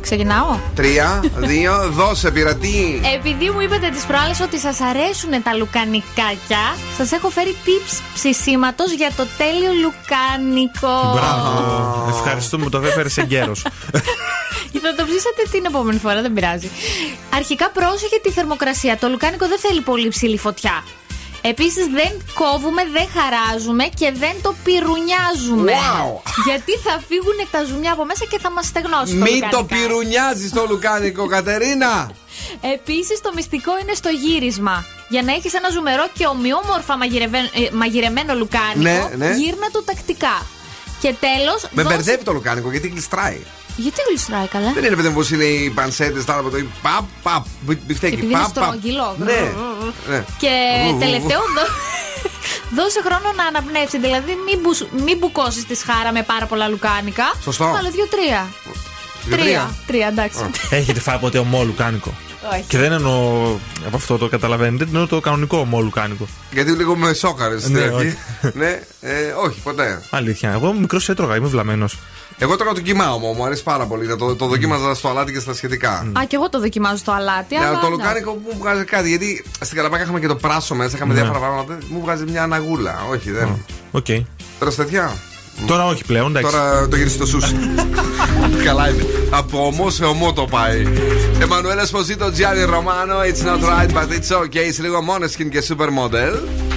ξεκινάω; Τρία, δύο, δώσε πειρατή. Επειδή μου είπατε τις προάλλες ότι σας αρέσουν τα λουκανικάκια, σας έχω φέρει tips ψησίματος για το τέλειο λουκάνικο. Μπράβο. Ευχαριστούμε που το έφερε εγκαίρω. Θα το ψήσετε την επόμενη φορά, δεν πειράζει. Αρχικά πρόσεχε τη θερμοκρασία. Το λουκάνικο δεν θέλει πολύ ψηλή φωτιά. Επίσης δεν κόβουμε, δεν χαράζουμε και δεν το πυρουνιάζουμε. Wow. Γιατί θα φύγουν τα ζουμιά από μέσα και θα μας στεγνώσει. το Μην το λουκάνικα. πυρουνιάζεις το λουκάνικο, Κατερίνα. Επίσης το μυστικό είναι στο γύρισμα. Για να έχεις ένα ζουμερό και ομοιόμορφα μαγειρευέ- ε, μαγειρεμένο λουκάνικο, Ναι, ναι. γύρνα το τακτικά. Και τέλος. Με μπερδεύει το λουκάνικο γιατί γλιστράει. Γιατί γλιστράει καλά; Δεν είναι παιδί μου πώ είναι οι πανσέτες, τα άλλα το παπ, παπ, μπιφτέκι, Επειδή είναι παπ, παπ. στρογγυλό. Ναι. ναι. Και Βου, βου, τελευταίο, βου. δώ- δώσε χρόνο να αναπνεύσει. Δηλαδή, μην, μπους- μην μπουκώσεις τη σχάρα με πάρα πολλά λουκάνικα. Σωστό. Αλλά δύο-τρία. Τρία. Τρία, εντάξει. Έχετε φάει ποτέ ομό λουκάνικο; Όχι. Και δεν εννοώ από αυτό το καταλαβαίνετε, εννοώ το κανονικό ομό λουκάνικο. Γιατί λίγο με σόκαρες στην Ναι, αρχή. όχι. Ναι, ε, όχι, ποτέ. Αλήθεια. Εγώ μικρός έτρωγα, είμαι βλαμμένος. Εγώ τρώγα το κιμά μου, μου αρέσει πάρα πολύ. Το, το δοκίμαζα στο αλάτι και στα σχετικά. Α, και εγώ το δοκιμάζω στο αλάτι. Ναι, αλλά αλλά το ναι. λουκάνικο μου βγάζει κάτι. Γιατί στην Καλαμπάκα είχαμε και το πράσο μέσα, είχαμε Ναι. διάφορα πράγματα. Μου βγάζει μια αναγούλα. Όχι, δεν. Οκ. Τώρα τέτοια; Τώρα όχι πλέον, εντάξει. Τώρα το γυρίσει στο σούσι. Καλά είναι. Από ωμό σε ωμό το πάει. Εμμανουέλα Σποσίτο, Τζιάνι Ρωμάνο, It's not right, but it's okay. Είσαι λίγο Måneskin και Supermodel.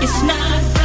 It's not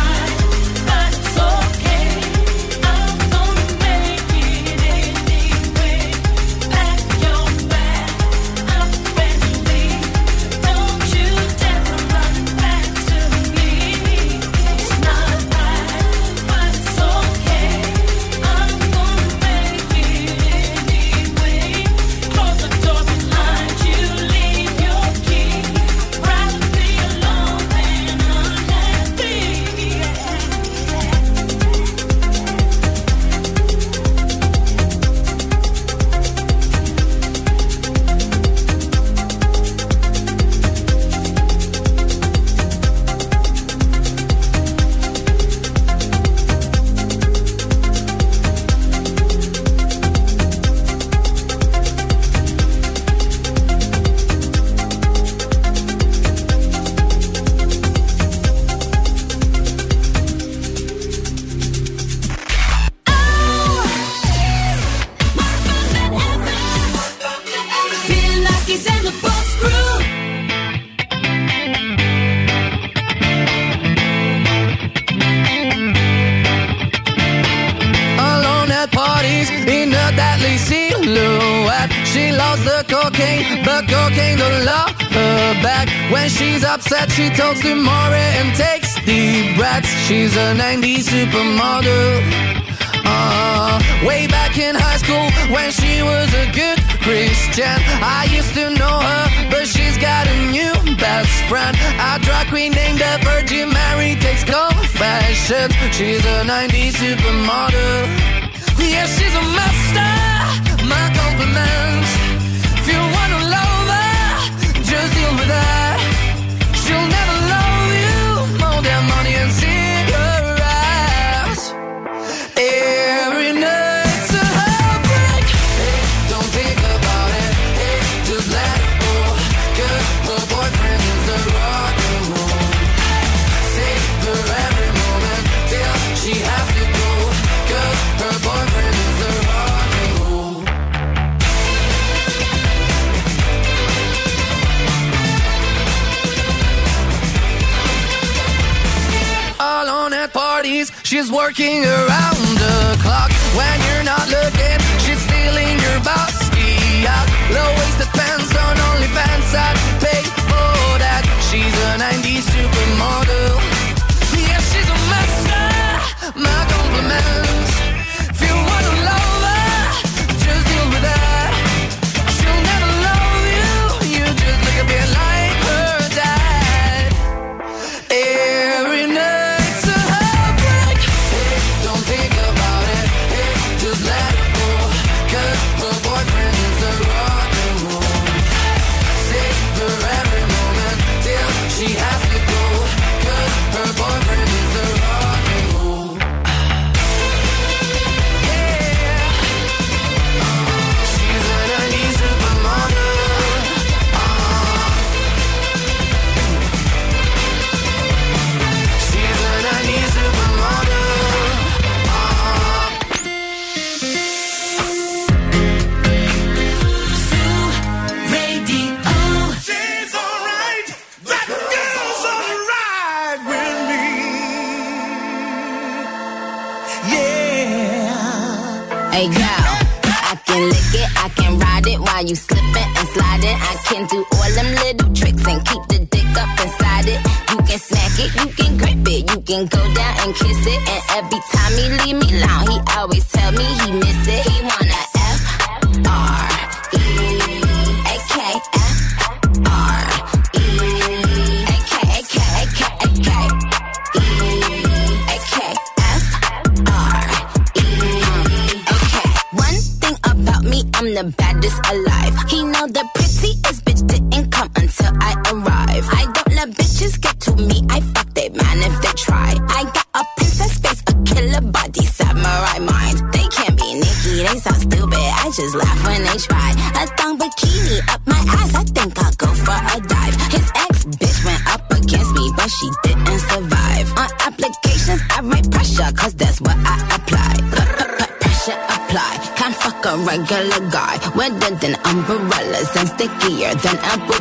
umbrellas and stickier than a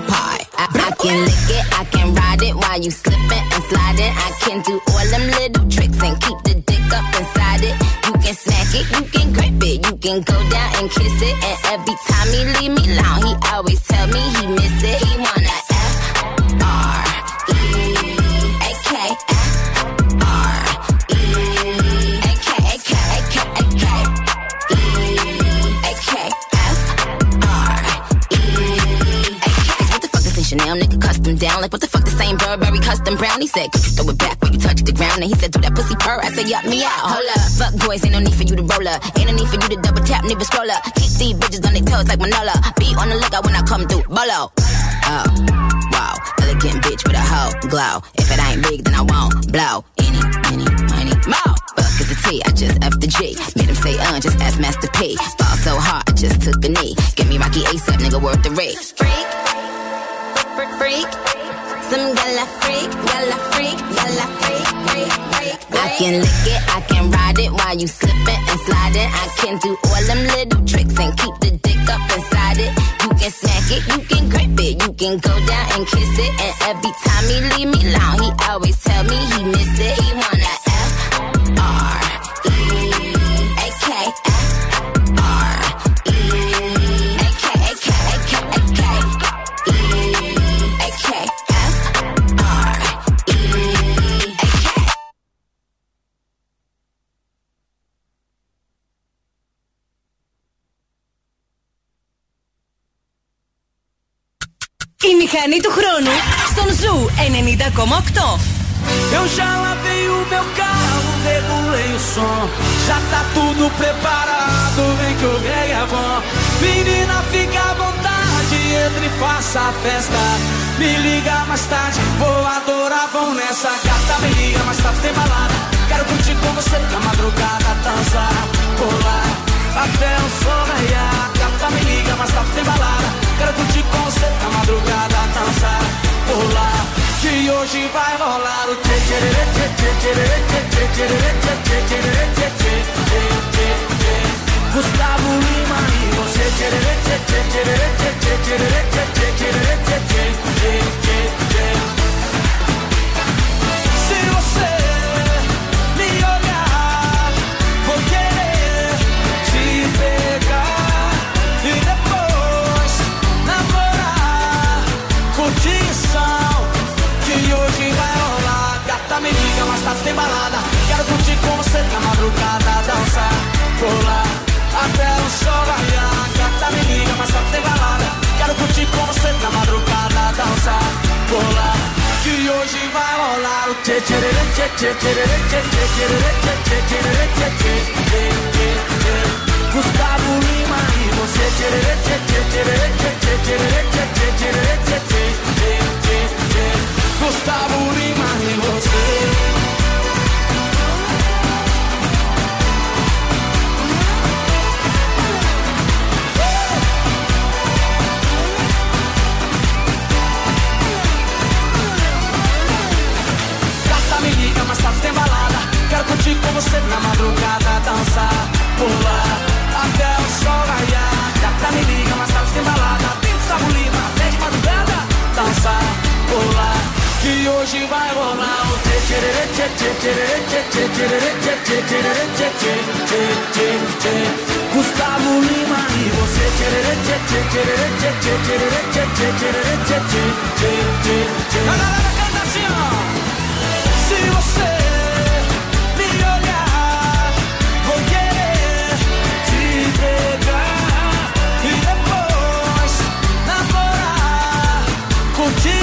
to yuck me out. Hold up, fuck boys, ain't no need for you to roll up. Ain't no need for you to double tap, nigga scroll up. Keep these bitches on their toes like Manola. Be on the lookout when I come through, bolo. Oh, wow, elegant bitch with a hoe glow. Preparado, vem que o reggae é bom. Menina, fica à vontade, entre e faça a festa. Me liga mais tarde, vou adorar, vão nessa gata. Me liga mais tarde, tem balada. Quero curtir com você na madrugada, dançar, pular. Até o sol raiar, gata, me liga mais tarde, tem balada. Quero curtir com você na madrugada, dançar, pular. Que hoje vai rolar o tchê tchê tchê tchê tchê tchê tchê tchê tchê tchê tchê tchê tchê tchê tchê Gustavo Lima e você tchê, tchê, tchê, tchê, tchê, tchê, tchê, tchê, tchê, tchê, tchê, tchê, tchê, tchê, tchê. Se você me olhar, vou querer te pegar e depois namorar. Curtição que hoje vai rolar. Gata me liga, mas tá sem balada. Quero curtir com você na madrugada, dançar, colar até o sol raiar. Gata me liga, mas tá tem balada. Quero curtir com você na madrugada, dançar, pular. Que hoje vai rolar o tchê tchê tchê tchê tchê tchê tchê tchê tchê tchê tchê tchê tchê tchê Gustavo Lima e você tchê tchê tchê tchê tchê tchê tchê tchê tchê tchê tchê tchê tchê Gustavo Lima e você Curtir com você na madrugada Dançar, pular Até o sol raiar Gata me liga, mas tá tem balada Tem Gustavo Lima, até de madrugada Dançar, pular Que hoje vai rolar o tchê tchê tchê tchê tchê tchê tchê tchê tchê tchê Gustavo Lima e você tchê tchê tchê tchê tchê tchê tchê tchê tchê tchê tchê tchê tchê tchê Galera, canta assim, ó se você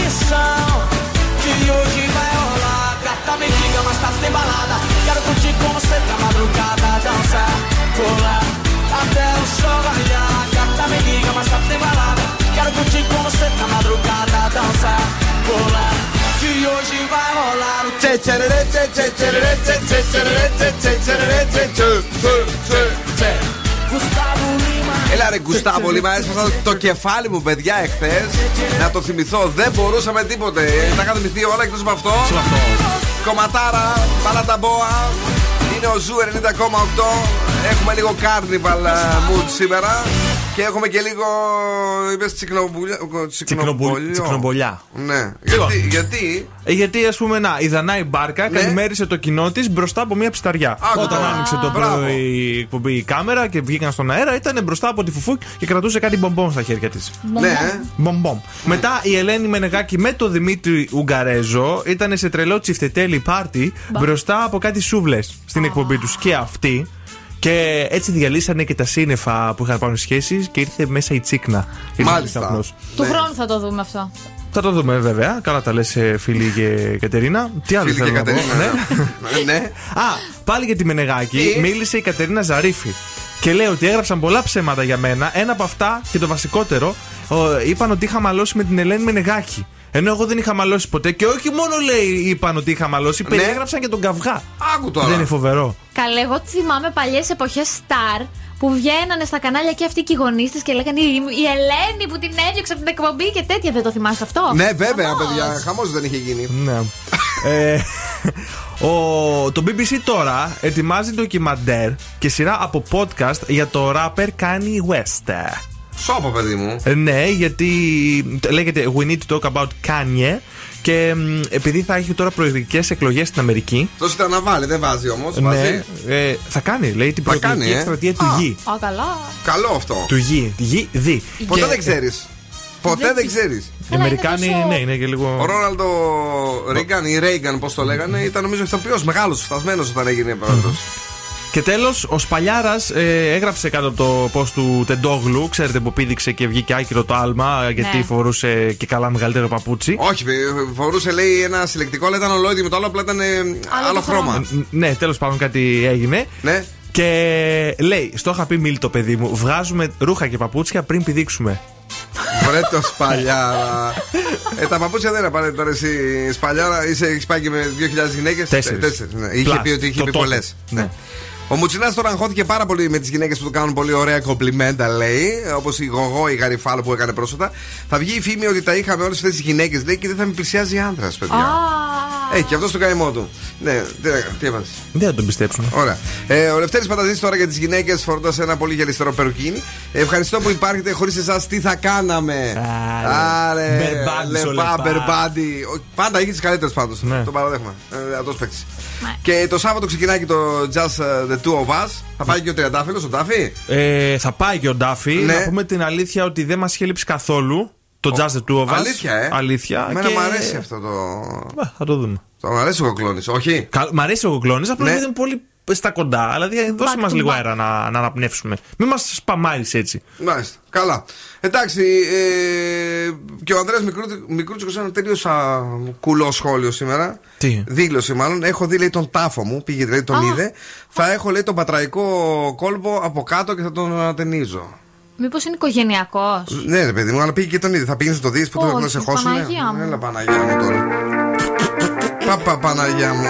Que hoje vai rolar. Gata me liga, mas tá tem balada. Quero curtir com você na madrugada, dançar, pular até o sol raiar. Gata me liga, mas tá tem balada. Quero curtir com você na madrugada, dançar, pular. Que hoje vai rolar o tchê tchê tchê tchê tchê tchê tchê tchê tchê tchê tchê tchê Gustavo Lima Έλα ρε Gusttavo Lima, έσπασα το κεφάλι μου, παιδιά, εχθές. Να το θυμηθώ, δεν μπορούσαμε τίποτε. Τα είχα θυμηθεί όλα εκτός από αυτό. Κομματάρα, Balada Boa. Είναι ο Zoo 90,8. Έχουμε λίγο carnival ε, mood σήμερα. Και έχουμε και λίγο. Είπες τσικνομπολιά. Τσικνομπολιά. Ναι. Γιατί, γιατί; Ε, γιατί ας πούμε, να, η Δανάη Μπάρκα Ναι. καλημέρισε το κοινό της μπροστά από μια ψησταριά. Άκου Όταν τώρα. άνοιξε το Μπράβο. πρωί η εκπομπή η κάμερα και βγήκαν στον αέρα, ήταν μπροστά από τη φουφού και κρατούσε κάτι μπομπόμ στα χέρια της. Ναι, ε. Μπομπόμ. Μετά η Ελένη Μενεγάκη με το Δημήτρη Ουγγαρέζο ήταν σε τρελό τσιφτετέλη πάρτι μπροστά από κάτι σούβλες στην εκπομπή τους και αυτή. Και έτσι διαλύσανε και τα σύννεφα που είχαν πάνω σχέσεις και ήρθε μέσα η τσίκνα. Ήρθε Μάλιστα. θαυμός. Του χρόνου θα το δούμε αυτό. Θα το δούμε βέβαια. Καλά τα λες, φίλη και Κατερίνα. Τι άλλο Φίλη και θέλω να πω. Κατερίνα. Ναι. ναι. Α, πάλι για τη Μενεγάκη Τι; μίλησε η Κατερίνα Ζαρίφη. Και λέει ότι έγραψαν πολλά ψέματα για μένα. Ένα από αυτά και το βασικότερο, ο, είπαν ότι είχα μαλώσει με την Ελένη Μενεγάκη. Ενώ εγώ δεν είχα μαλώσει ποτέ. Και όχι μόνο λέει είπαν ότι είχα μαλώσει, Ναι. περιέγραψαν και τον καυγά. Άκου τώρα. Δεν είναι φοβερό. Καλέ, εγώ θυμάμαι παλιές εποχές Star που βγαίνανε στα κανάλια και αυτοί οι γονεί τη και λέγανε η, η Ελένη που την έδιωξε από την εκπομπή και τέτοια. Δεν το θυμάστε αυτό; Ναι, βέβαια, Χαμός. παιδιά. Χαμός δεν είχε γίνει. Ναι. ε, ο, το BBC τώρα ετοιμάζει ντοκιμαντέρ και σειρά από podcast για το rapper Kanye West. Σώπα, παιδί μου. Ε, Ναι, γιατί λέγεται We need to talk about Kanye και μ, επειδή θα έχει τώρα προεδρικέ εκλογές στην Αμερική. Τόσο ήταν να βάλει, δεν βάζει όμως. Ναι, ε, θα κάνει, λέει την Θα κάνει, προεδρική ε. εκστρατεία του Α. Γη. Α, καλά. Καλό αυτό. Του Γη, Γη, Δη. Ποτέ Και- δεν ξέρεις. Ποτέ δεν ξέρεις. Οι Αμερικάνοι, ναι, είναι και λίγο. Ο Ρόναλντο Ρίγκαν ή Ρέιγκαν, πώς το λέγανε, ήταν νομίζω ηθοποιό μεγάλος, φτασμένος όταν έγινε πρόεδρο. Και τέλος, ο Σπαλιάρας ε, έγραψε κάτω από το post του Τεντόγλου. Ξέρετε που πήδηξε και βγήκε άκυρο το άλμα, γιατί Ναι. φορούσε και καλά μεγαλύτερο παπούτσι. Όχι, φορούσε λέει ένα συλλεκτικό, αλλά ήταν ολόιδι με το άλλο, απλά ήταν ε, άλλο χρώμα. Ν- Ναι, τέλος πάντων κάτι έγινε. Ναι. Και λέει, στο είχα πει Μίλ το παιδί μου, βγάζουμε ρούχα και παπούτσια πριν πηδήξουμε. Βρε το σπαλιάρα. ε, τα παπούτσια δεν είναι απαραίτητα ρε, εσύ σπαλιάρα. Είσαι, έχεις πάει και με 2.000 γυναίκες; Τέσσερις. Ναι. Είχε Plus, πει ότι είχε το πει τότε. πολλές. Ναι. Ο Μουτσινά τώρα αγχώθηκε πάρα πολύ με τις γυναίκες που του κάνουν πολύ ωραία κομπλιμέντα, λέει. Όπως η Γογό, η Γαριφάλ που έκανε πρόσφατα. Θα βγει η φήμη ότι τα είχαμε όλες αυτές τις γυναίκες, λέει, και δεν θα με πλησιάζει άντρας, παιδιά. Έχει και αυτός στο καημό του. Ναι, τι, τι έβαλες; Δεν θα τον πιστέψουν. Ωραία. Ε, ο Λευτέρης Πανταζή τώρα για τις γυναίκες φορώντας ένα πολύ γελιστερό περουκίνι. Ευχαριστώ που υπάρχετε. Χωρίς εσάς τι θα κάναμε; Άρε. Μπερμπάντι, Λεπά, σολεπά. μπερμπάντι. Ο- Πάντα έχεις τις καλύτερες πάντως. Ναι. Το παραδέχομαι. Ε, Αυτό παίξει. Και το Σάββατο ξεκινάει και το Just uh, the Two of Us. Θα πάει και ο Τριαντάφυλλος, ο Τάφη. Ε, θα πάει και ο Ντάφι. Ναι. Να πούμε την αλήθεια ότι δεν μας είχε λείψει καθόλου το Just the Two of Us. Αλήθεια, ε. Αλήθεια. Εμένα και- μου αρέσει αυτό το. Μπα, θα το δούμε. Το μου αρέσει ο κοκλώνης, όχι. Κα- Μ' αρέσει ο Κοκλώνης, απλά Ναι. δεν είναι πολύ στα κοντά. Δηλαδή, δώσε Back μα to λίγο back. αέρα να, να αναπνεύσουμε. Μην μας σπαμάρεις έτσι. Μάλιστα. Καλά. Εντάξει, ε, και ο Ανδρέας Μικρούτσικος ένα τελείως α, κουλό σχόλιο σήμερα. Τι; Δήλωση μάλλον. Έχω δει λέει τον τάφο μου, πήγε δηλαδή τον Α. είδε. Θα έχω λέει τον πατραϊκό κόλπο από κάτω και θα τον ανατενίζω. Μήπως είναι οικογενειακός; Ναι, ρε παιδί μου, αλλά πήγε και τον είδε. Θα πήγαινε να το δει που Όχι, το να σε χώσουν. Παναγία μου. Έλα, Παναγία μου τώρα. Παπα, Παναγία μου.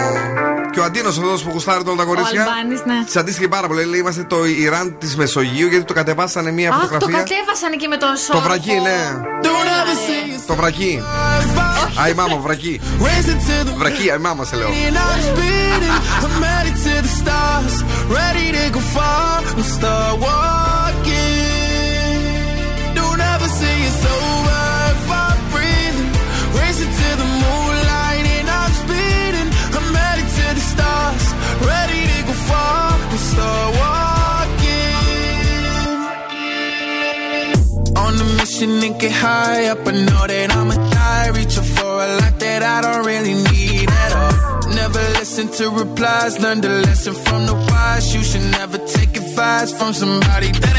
Και ο Αντίνος αυτό που γουστάρει όλα τα κορίτσια. Αλμπάνης, ναι. Της αντίστοιχε πάρα πολύ. Λέει, είμαστε το Ιράν της Μεσογείου γιατί το κατεβάσανε μία Αχ, το φωτογραφία. κατέβασαν και με τον Το σόρφο. βρακί, ναι. Το βρακί. Αϊ μάμα, βρακί. Βρακί, αϊ μάμα σε λέω. And I'm speeding, I'm headed to the stars, ready to go far and start walking. Up, I know that I'ma die. Reaching for a life that I don't really need at all. Never listen to replies, learn the lesson from the wise. You should never take advice from somebody that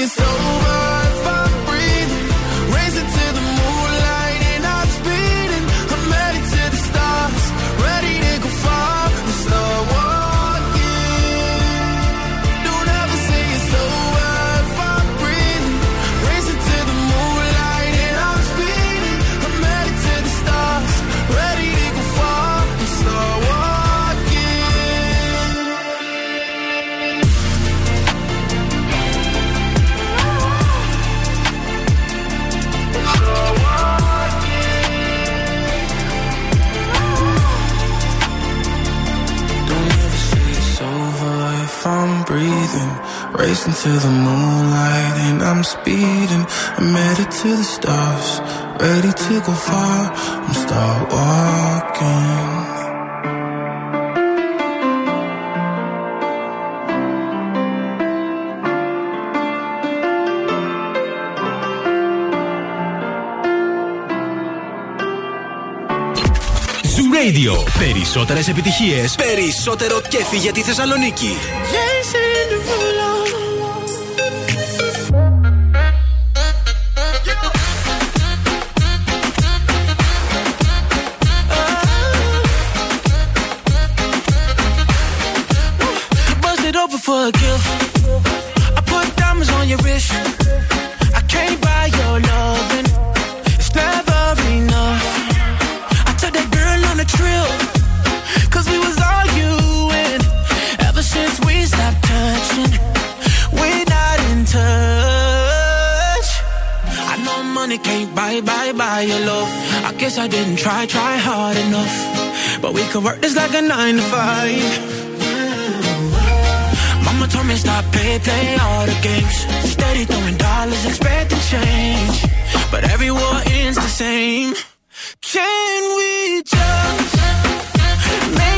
it's over Racing to the moonlight and I'm speeding. I'm headed to the stars, ready to go far and start walking. Zoo Radio. Περισσότερε επιτυχίε, περισσότερο κέφι για τη Θεσσαλονίκη. Bust We're not in touch. I know money can't buy, buy, buy your love. I guess I didn't try, try hard enough. But we could work this like a nine to five. Mama told me stop play, play all the games. Steady throwing dollars, expecting change. But every war ends the same. Can we just make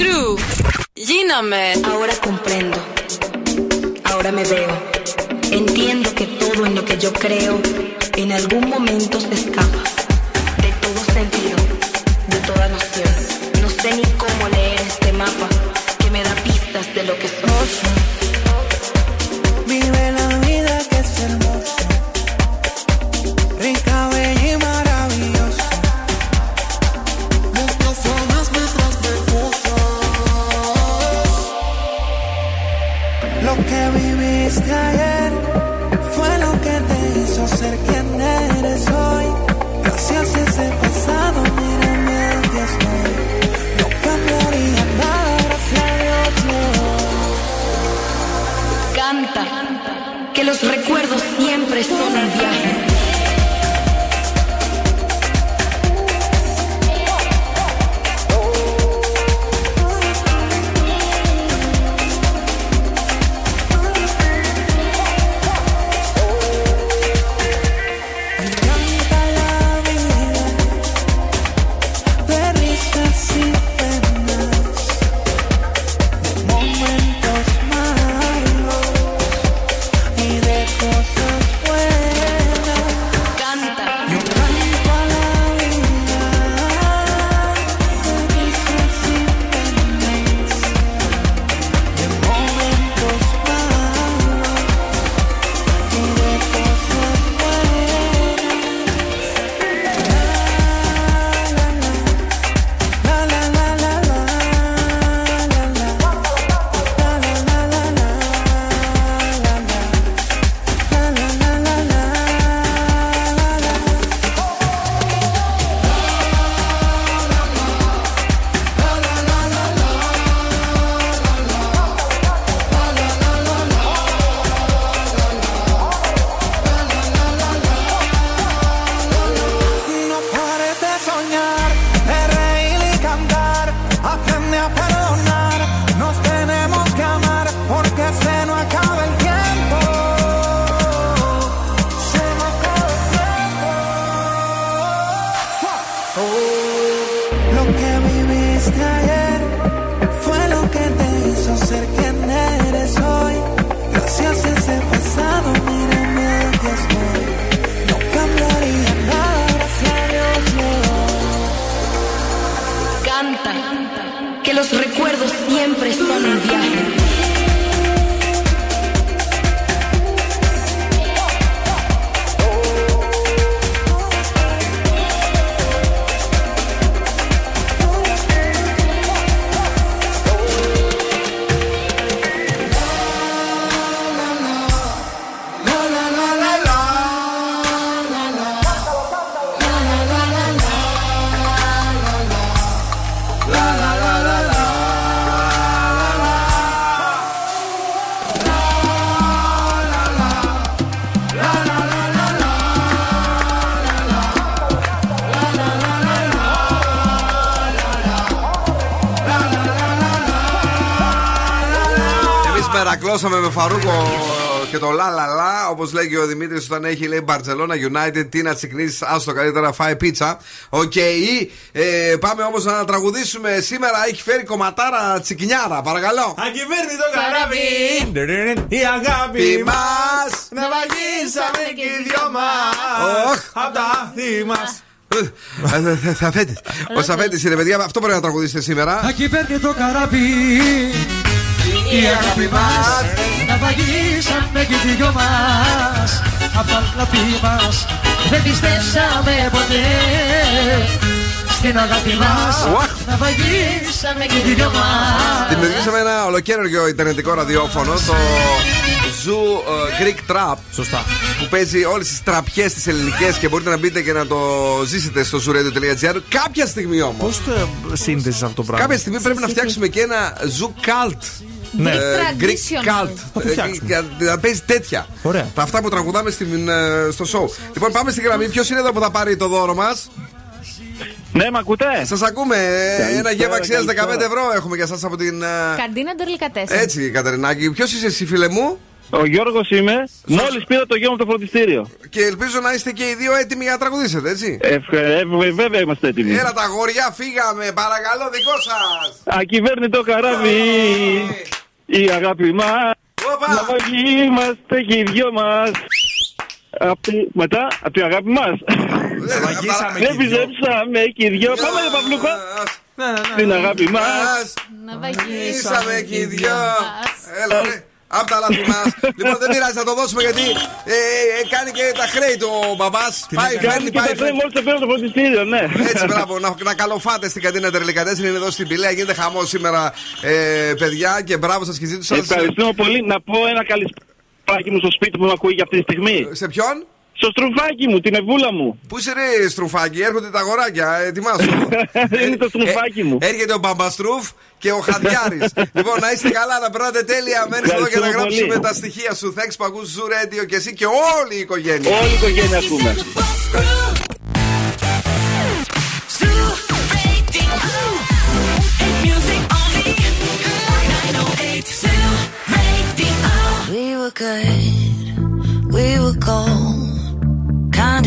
Crew. Ahora comprendo. Ahora me veo. Entiendo que todo en lo que yo creo en algún momento se escapa. De todo sentido. De toda los recuerdos siempre son un viaje. Farruko και το λα λα λα. Όπως λέει και ο Δημήτρης, όταν έχει λέει Barcelona United, τι να τσικνίσει, άστο καλύτερα, φάε πίτσα. Οκ. Ε, πάμε όμως να τραγουδήσουμε. Σήμερα έχει φέρει κομματάρα τσικνιάρα, παρακαλώ. Ακυβέρνητο καράβι, η αγάπη μας ναυαγήσαμε και οι δυο μας. Οχ. Απ' τα λάθη μας. Ε, Σαφέτη. Ο Σαφέτης είναι, παιδιά, αυτό πρέπει να τραγουδήσετε σήμερα. Ακυβέρνητο καράβι η αγάπη μας Να βαγίσαμε και οι δυο μας Απ' τα λαπή μας Δεν πιστέψαμε ποτέ Στην αγάπη μας Να βαγίσαμε και οι δυο μας Δημιουργήσαμε ένα ολοκαίριο ιντερνετικό ραδιόφωνο, το Zoo ε, Greek Trap. Σωστά. Που παίζει όλες τις τραπιές τις ελληνικές και μπορείτε να μπείτε και να το ζήσετε στο zooradio.gr. Κάποια στιγμή όμως. Πώς το σύνδεσαι αυτό το πράγμα; Κάποια στιγμή πρέπει να φτιάξουμε και ένα Zoo Cult. Ναι. Ε, Greek Greek traditional. Cult. Θα το Ε, φτιάξουμε. και Να παίζει τέτοια. Ωραία. Τα αυτά που τραγουδάμε στην, ε, στο show. Λοιπόν, πάμε στη γραμμή. Ποιος είναι εδώ που θα πάρει το δώρο μας; Ναι, με ακούτε; Σας ακούμε. Ε, Καλησπέρα, Ένα γεύμα αξίας 15 καλησπέρα. ευρώ έχουμε για εσά από την. ε, Καντίνα Ντερλικατέσσα. Έτσι, Κατερινάκη. Ποιος είσαι εσύ, φίλε μου; Ο Γιώργος είμαι. Μόλις πήρα το γεύμα από το φροντιστήριο. Και ελπίζω να είστε και οι δύο έτοιμοι για να τραγουδήσετε, έτσι. Ευχε- ε, βε- βέβαια είμαστε έτοιμοι. Έλα τα αγόρια, φύγαμε. Παρακαλώ, δικό σας. Ακυβέρνητο καράβι. Η αγάπη μας. Να είμαστε και οι δυο μας. Μετά, από την αγάπη μας. Βαγίσαμε Δεν και οι δυο. πιστέψαμε και οι δυο. Πάμε, ρε Παυλούκο. Την αγάπη μας. Να Βαγίσαμε και οι δυο. Έλα, ρε. Απ' τα λάθη μας. λοιπόν, δεν πειράζει, θα το δώσουμε γιατί ε, ε, κάνει και τα χρέη του ο μπαμπά. Πάει, Κάνει φέρνει, και πάει, τα φέρνει. μόλις το πήρα το φροντιστήριο, ναι. Έτσι, μπράβο, να, να καλοφάτε στην καντίνα Τερλικατέσσερι. Είναι εδώ στην Πηλαία. Γίνεται χαμός σήμερα, ε, παιδιά, και μπράβο σας και ζήτω σα. Ευχαριστούμε πολύ. Να πω ένα καλησπέρα μου στο σπίτι που με ακούει για αυτή τη στιγμή. Σε ποιον; Στο στρουφάκι μου, την ευούλα μου. Πού είσαι ρε στρουφάκι, έρχονται τα αγοράκια, ε, ετοιμάσου. Είναι το στρουφάκι μου. Έρχεται ο Μπαμπαστρούφ και ο Χαδιάρη. λοιπόν, να είστε καλά, να περνάτε τέλεια. Μένεις εδώ και να Ευχαριστούμε γράψουμε πολύ. τα στοιχεία σου. Thanks που ακούς Zoo Radio και εσύ και όλη η οικογένεια. Όλη η οικογένεια ακούμε. We were good, we were gold.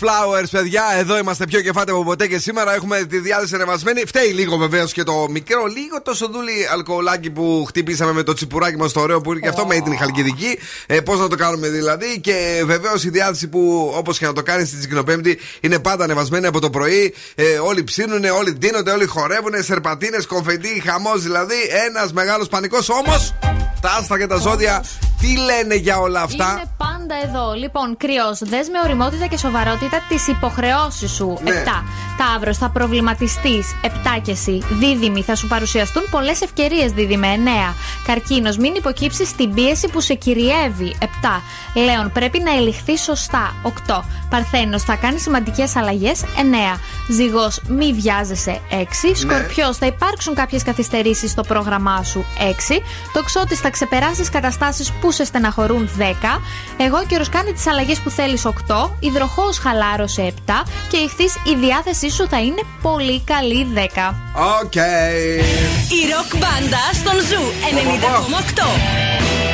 Flowers, παιδιά. Εδώ είμαστε πιο κεφάτε από ποτέ και σήμερα έχουμε τη διάθεση ανεβασμένη. Φταίει λίγο βεβαίως και το μικρό, λίγο το σοδούλι αλκοολάκι που χτυπήσαμε με το τσιπουράκι μας το ωραίο που είναι και αυτό με την χαλκιδική. Ε, Πώς να το κάνουμε δηλαδή. Και βεβαίως η διάθεση που όπως και να το κάνεις στην Τσικνοπέμπτη είναι πάντα ανεβασμένη από το πρωί. Ε, όλοι ψήνουν, όλοι ντύνονται, όλοι χορεύουν. Σερπατίνες, κομφετή, χαμός δηλαδή. Ένας μεγάλος πανικός όμως. Τα άστα και τα ζώδια τι λένε για όλα αυτά; Είναι πάντα εδώ. Λοιπόν, κρυός, δες με οριμότητα και σοβαρότητα τις υποχρεώσεις σου. Ναι. 7. Ταύρος, θα προβληματιστείς. 7 και εσύ. Δίδυμη, θα σου παρουσιαστούν πολλές ευκαιρίες, δίδυμε. 9. Καρκίνος, μην υποκύψεις στην πίεση που σε κυριεύει. 7. Λέων, πρέπει να ελιχθεί σωστά. 8. Παρθένος, θα κάνεις σημαντικές αλλαγές. 9. Ζυγός, μη βιάζεσαι. 6. Σκορπιός, θα υπάρξουν κάποιες καθυστερήσεις στο πρόγραμμά σου. 6. Τοξότης, θα ξεπεράσεις καταστάσεις που σε στεναχωρούν. 10. Αιγόκερω, κάνε τις αλλαγές που θέλεις. 8. Υδροχόε, χαλάρωσε. 7. Και Ιχθύ, η διάθεσή σου θα είναι πολύ καλή. 10. Οκ. Η ροκ μπάντα στον Zoo 90,8.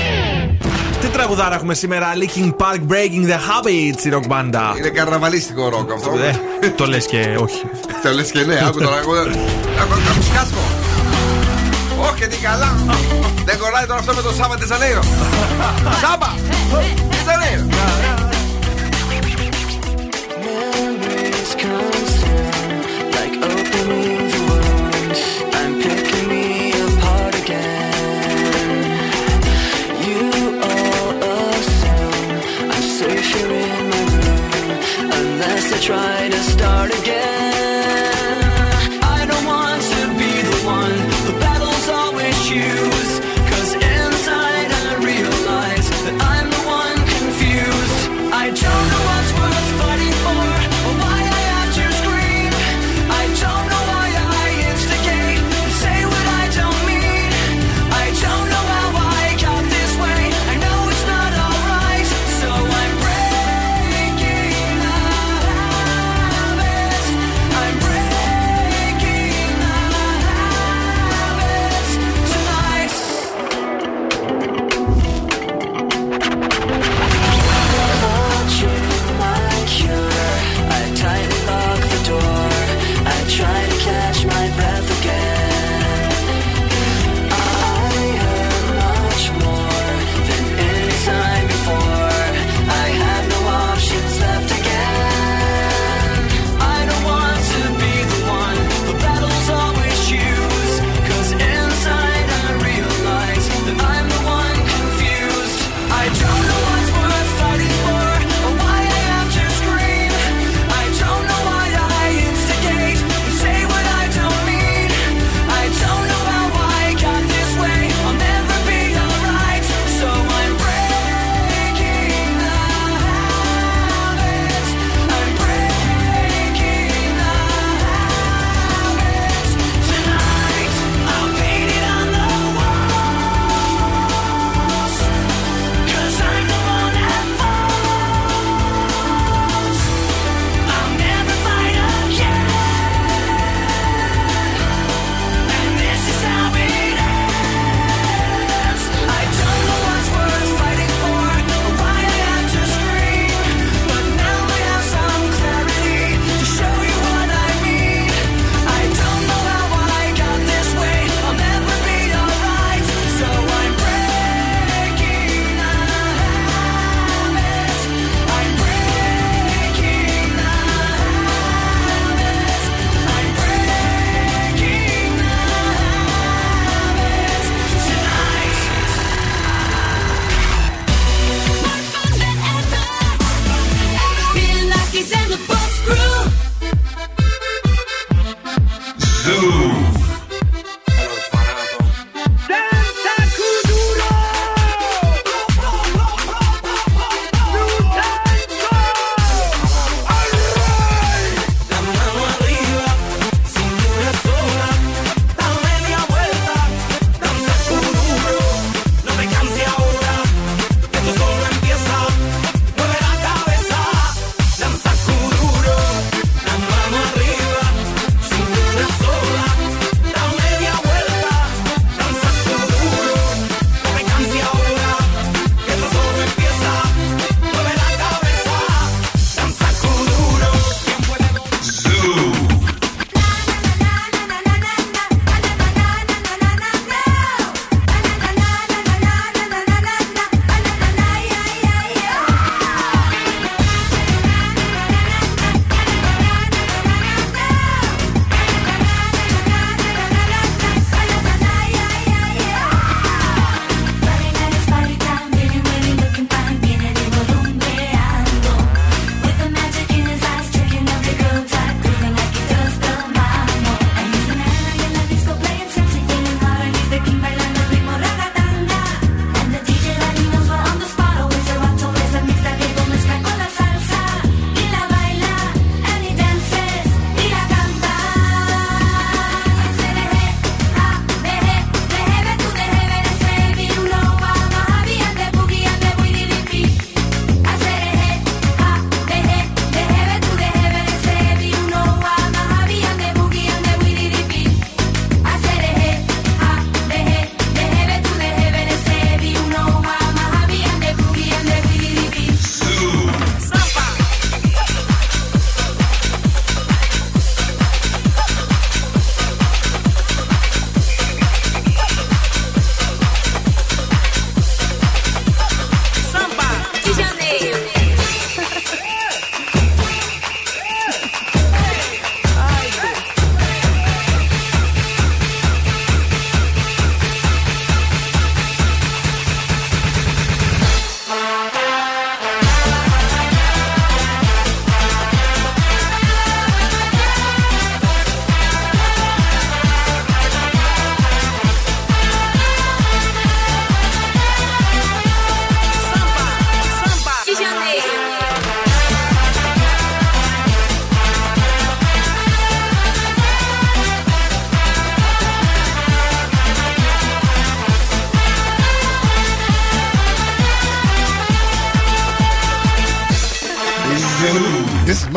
Τι τραγουδάρα έχουμε σήμερα, Linkin Park Breaking the Habit, η ροκ μπάντα. Είναι καρναβαλίστικο ροκ αυτό. Ε, το λες και όχι. Το λες και ναι, άκου τώρα. Άκου να σκάσω. Όχι και τι καλά. Δεν κολλάει τώρα αυτό με το Σάβα Τεζανέιρο. Σάμπα! Τεζανέιρο. Memories constant, like opening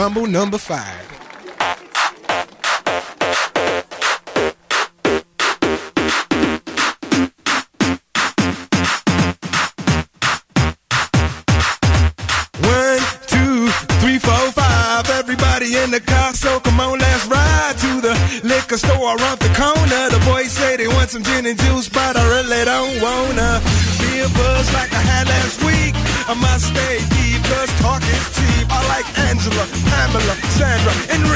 Mambo number five. One, two, three, four, five. Everybody in the car, so come on, let's ride to the liquor store around the corner. The boys say they want some gin and juice, but I really don't wanna be a buzz like I had last week. I must stay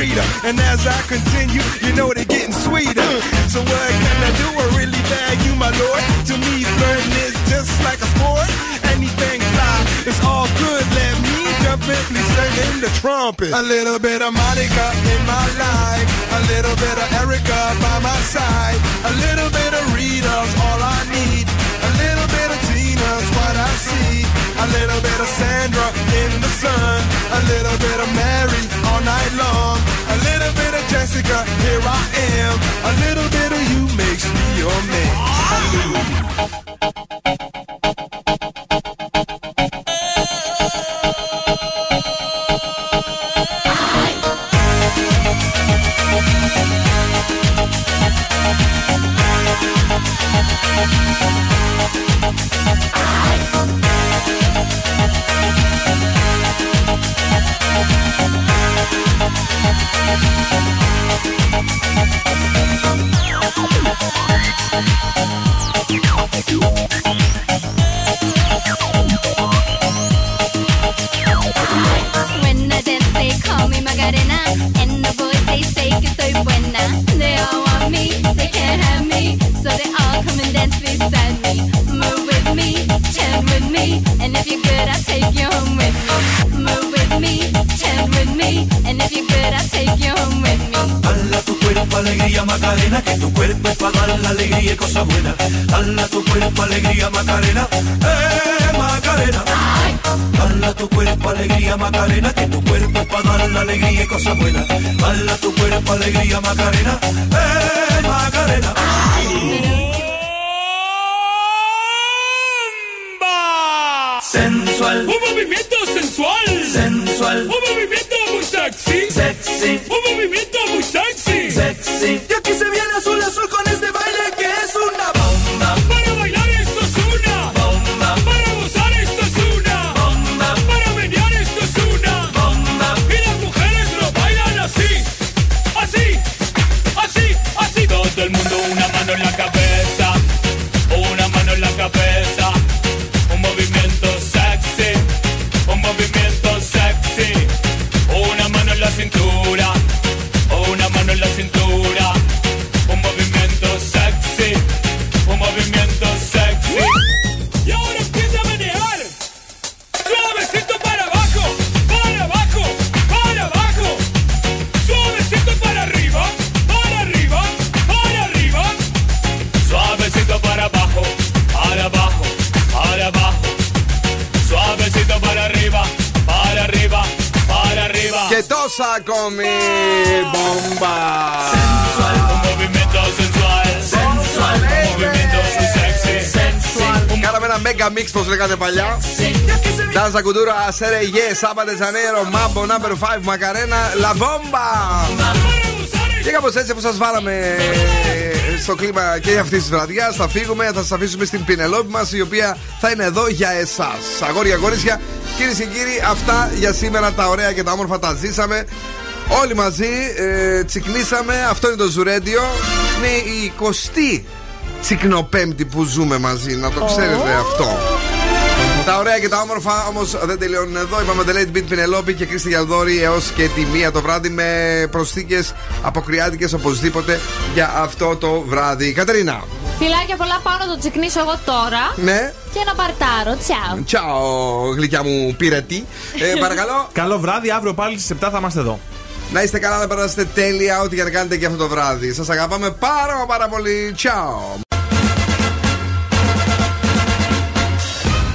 And as I continue, you know they're getting sweeter. So what can I do? I really bag you, my lord. To me, flirting is just like a sport. Anything fly, it's all good. Let me jump in, please sing in the trumpet. A little bit of Monica in my life. A little bit of Erica by my side. A little bit of Rita's all I need. A little bit of Tina's what I see. A little bit of Sandra in the sun. A little bit of Mary all night long. Little bit of Jessica, here I am. A little bit of you makes me your man. Cosas buenas. Dala tu cuerpo alegría Macarena, eh Macarena. Κάναμε ένα mega mix, πώς λέγατε παλιά. Danza Κουλτούρα, Σέρε Γε, Σάμπατε Ζανέρο, Μάμπο, Number 5, Μακαρένα, La Bomba. Και κάπως έτσι που σας βάλαμε στο κλίμα και αυτής της βραδιάς, θα φύγουμε, θα σας αφήσουμε στην Πινελόπη μας, η οποία θα είναι εδώ για εσάς. Αγόρια, κορίτσια, κυρίες και κύριοι, αυτά για σήμερα τα ωραία και τα όμορφα τα ζήσαμε. Όλοι μαζί ε, τσικνήσαμε. Αυτό είναι το Ζουρέντιο. Είναι η 20η τσικνοπέμπτη που ζούμε μαζί. Να το ξέρετε αυτό. Τα ωραία και τα όμορφα όμως δεν τελειώνουν εδώ. Είπαμε Late Beat Πινελόπη και Κρίστη Γιαλδόρη έως και τη μία το βράδυ με προσθήκες αποκριάτικες οπωσδήποτε για αυτό το βράδυ. Κατερίνα. Φιλάκια πολλά πάω να το τσικνήσω εγώ τώρα. Ναι. Και να παρτάρω. Τσαου. Τσαο, γλυκιά μου πυρετή. Ε, παρακαλώ. Καλό βράδυ, αύριο πάλι στις 7 θα είμαστε εδώ. Να είστε καλά, να περάσετε τέλεια ό,τι και να κάνετε και αυτό το βράδυ. Σας αγαπάμε πάρα μα πάρα πολύ. Τσάο.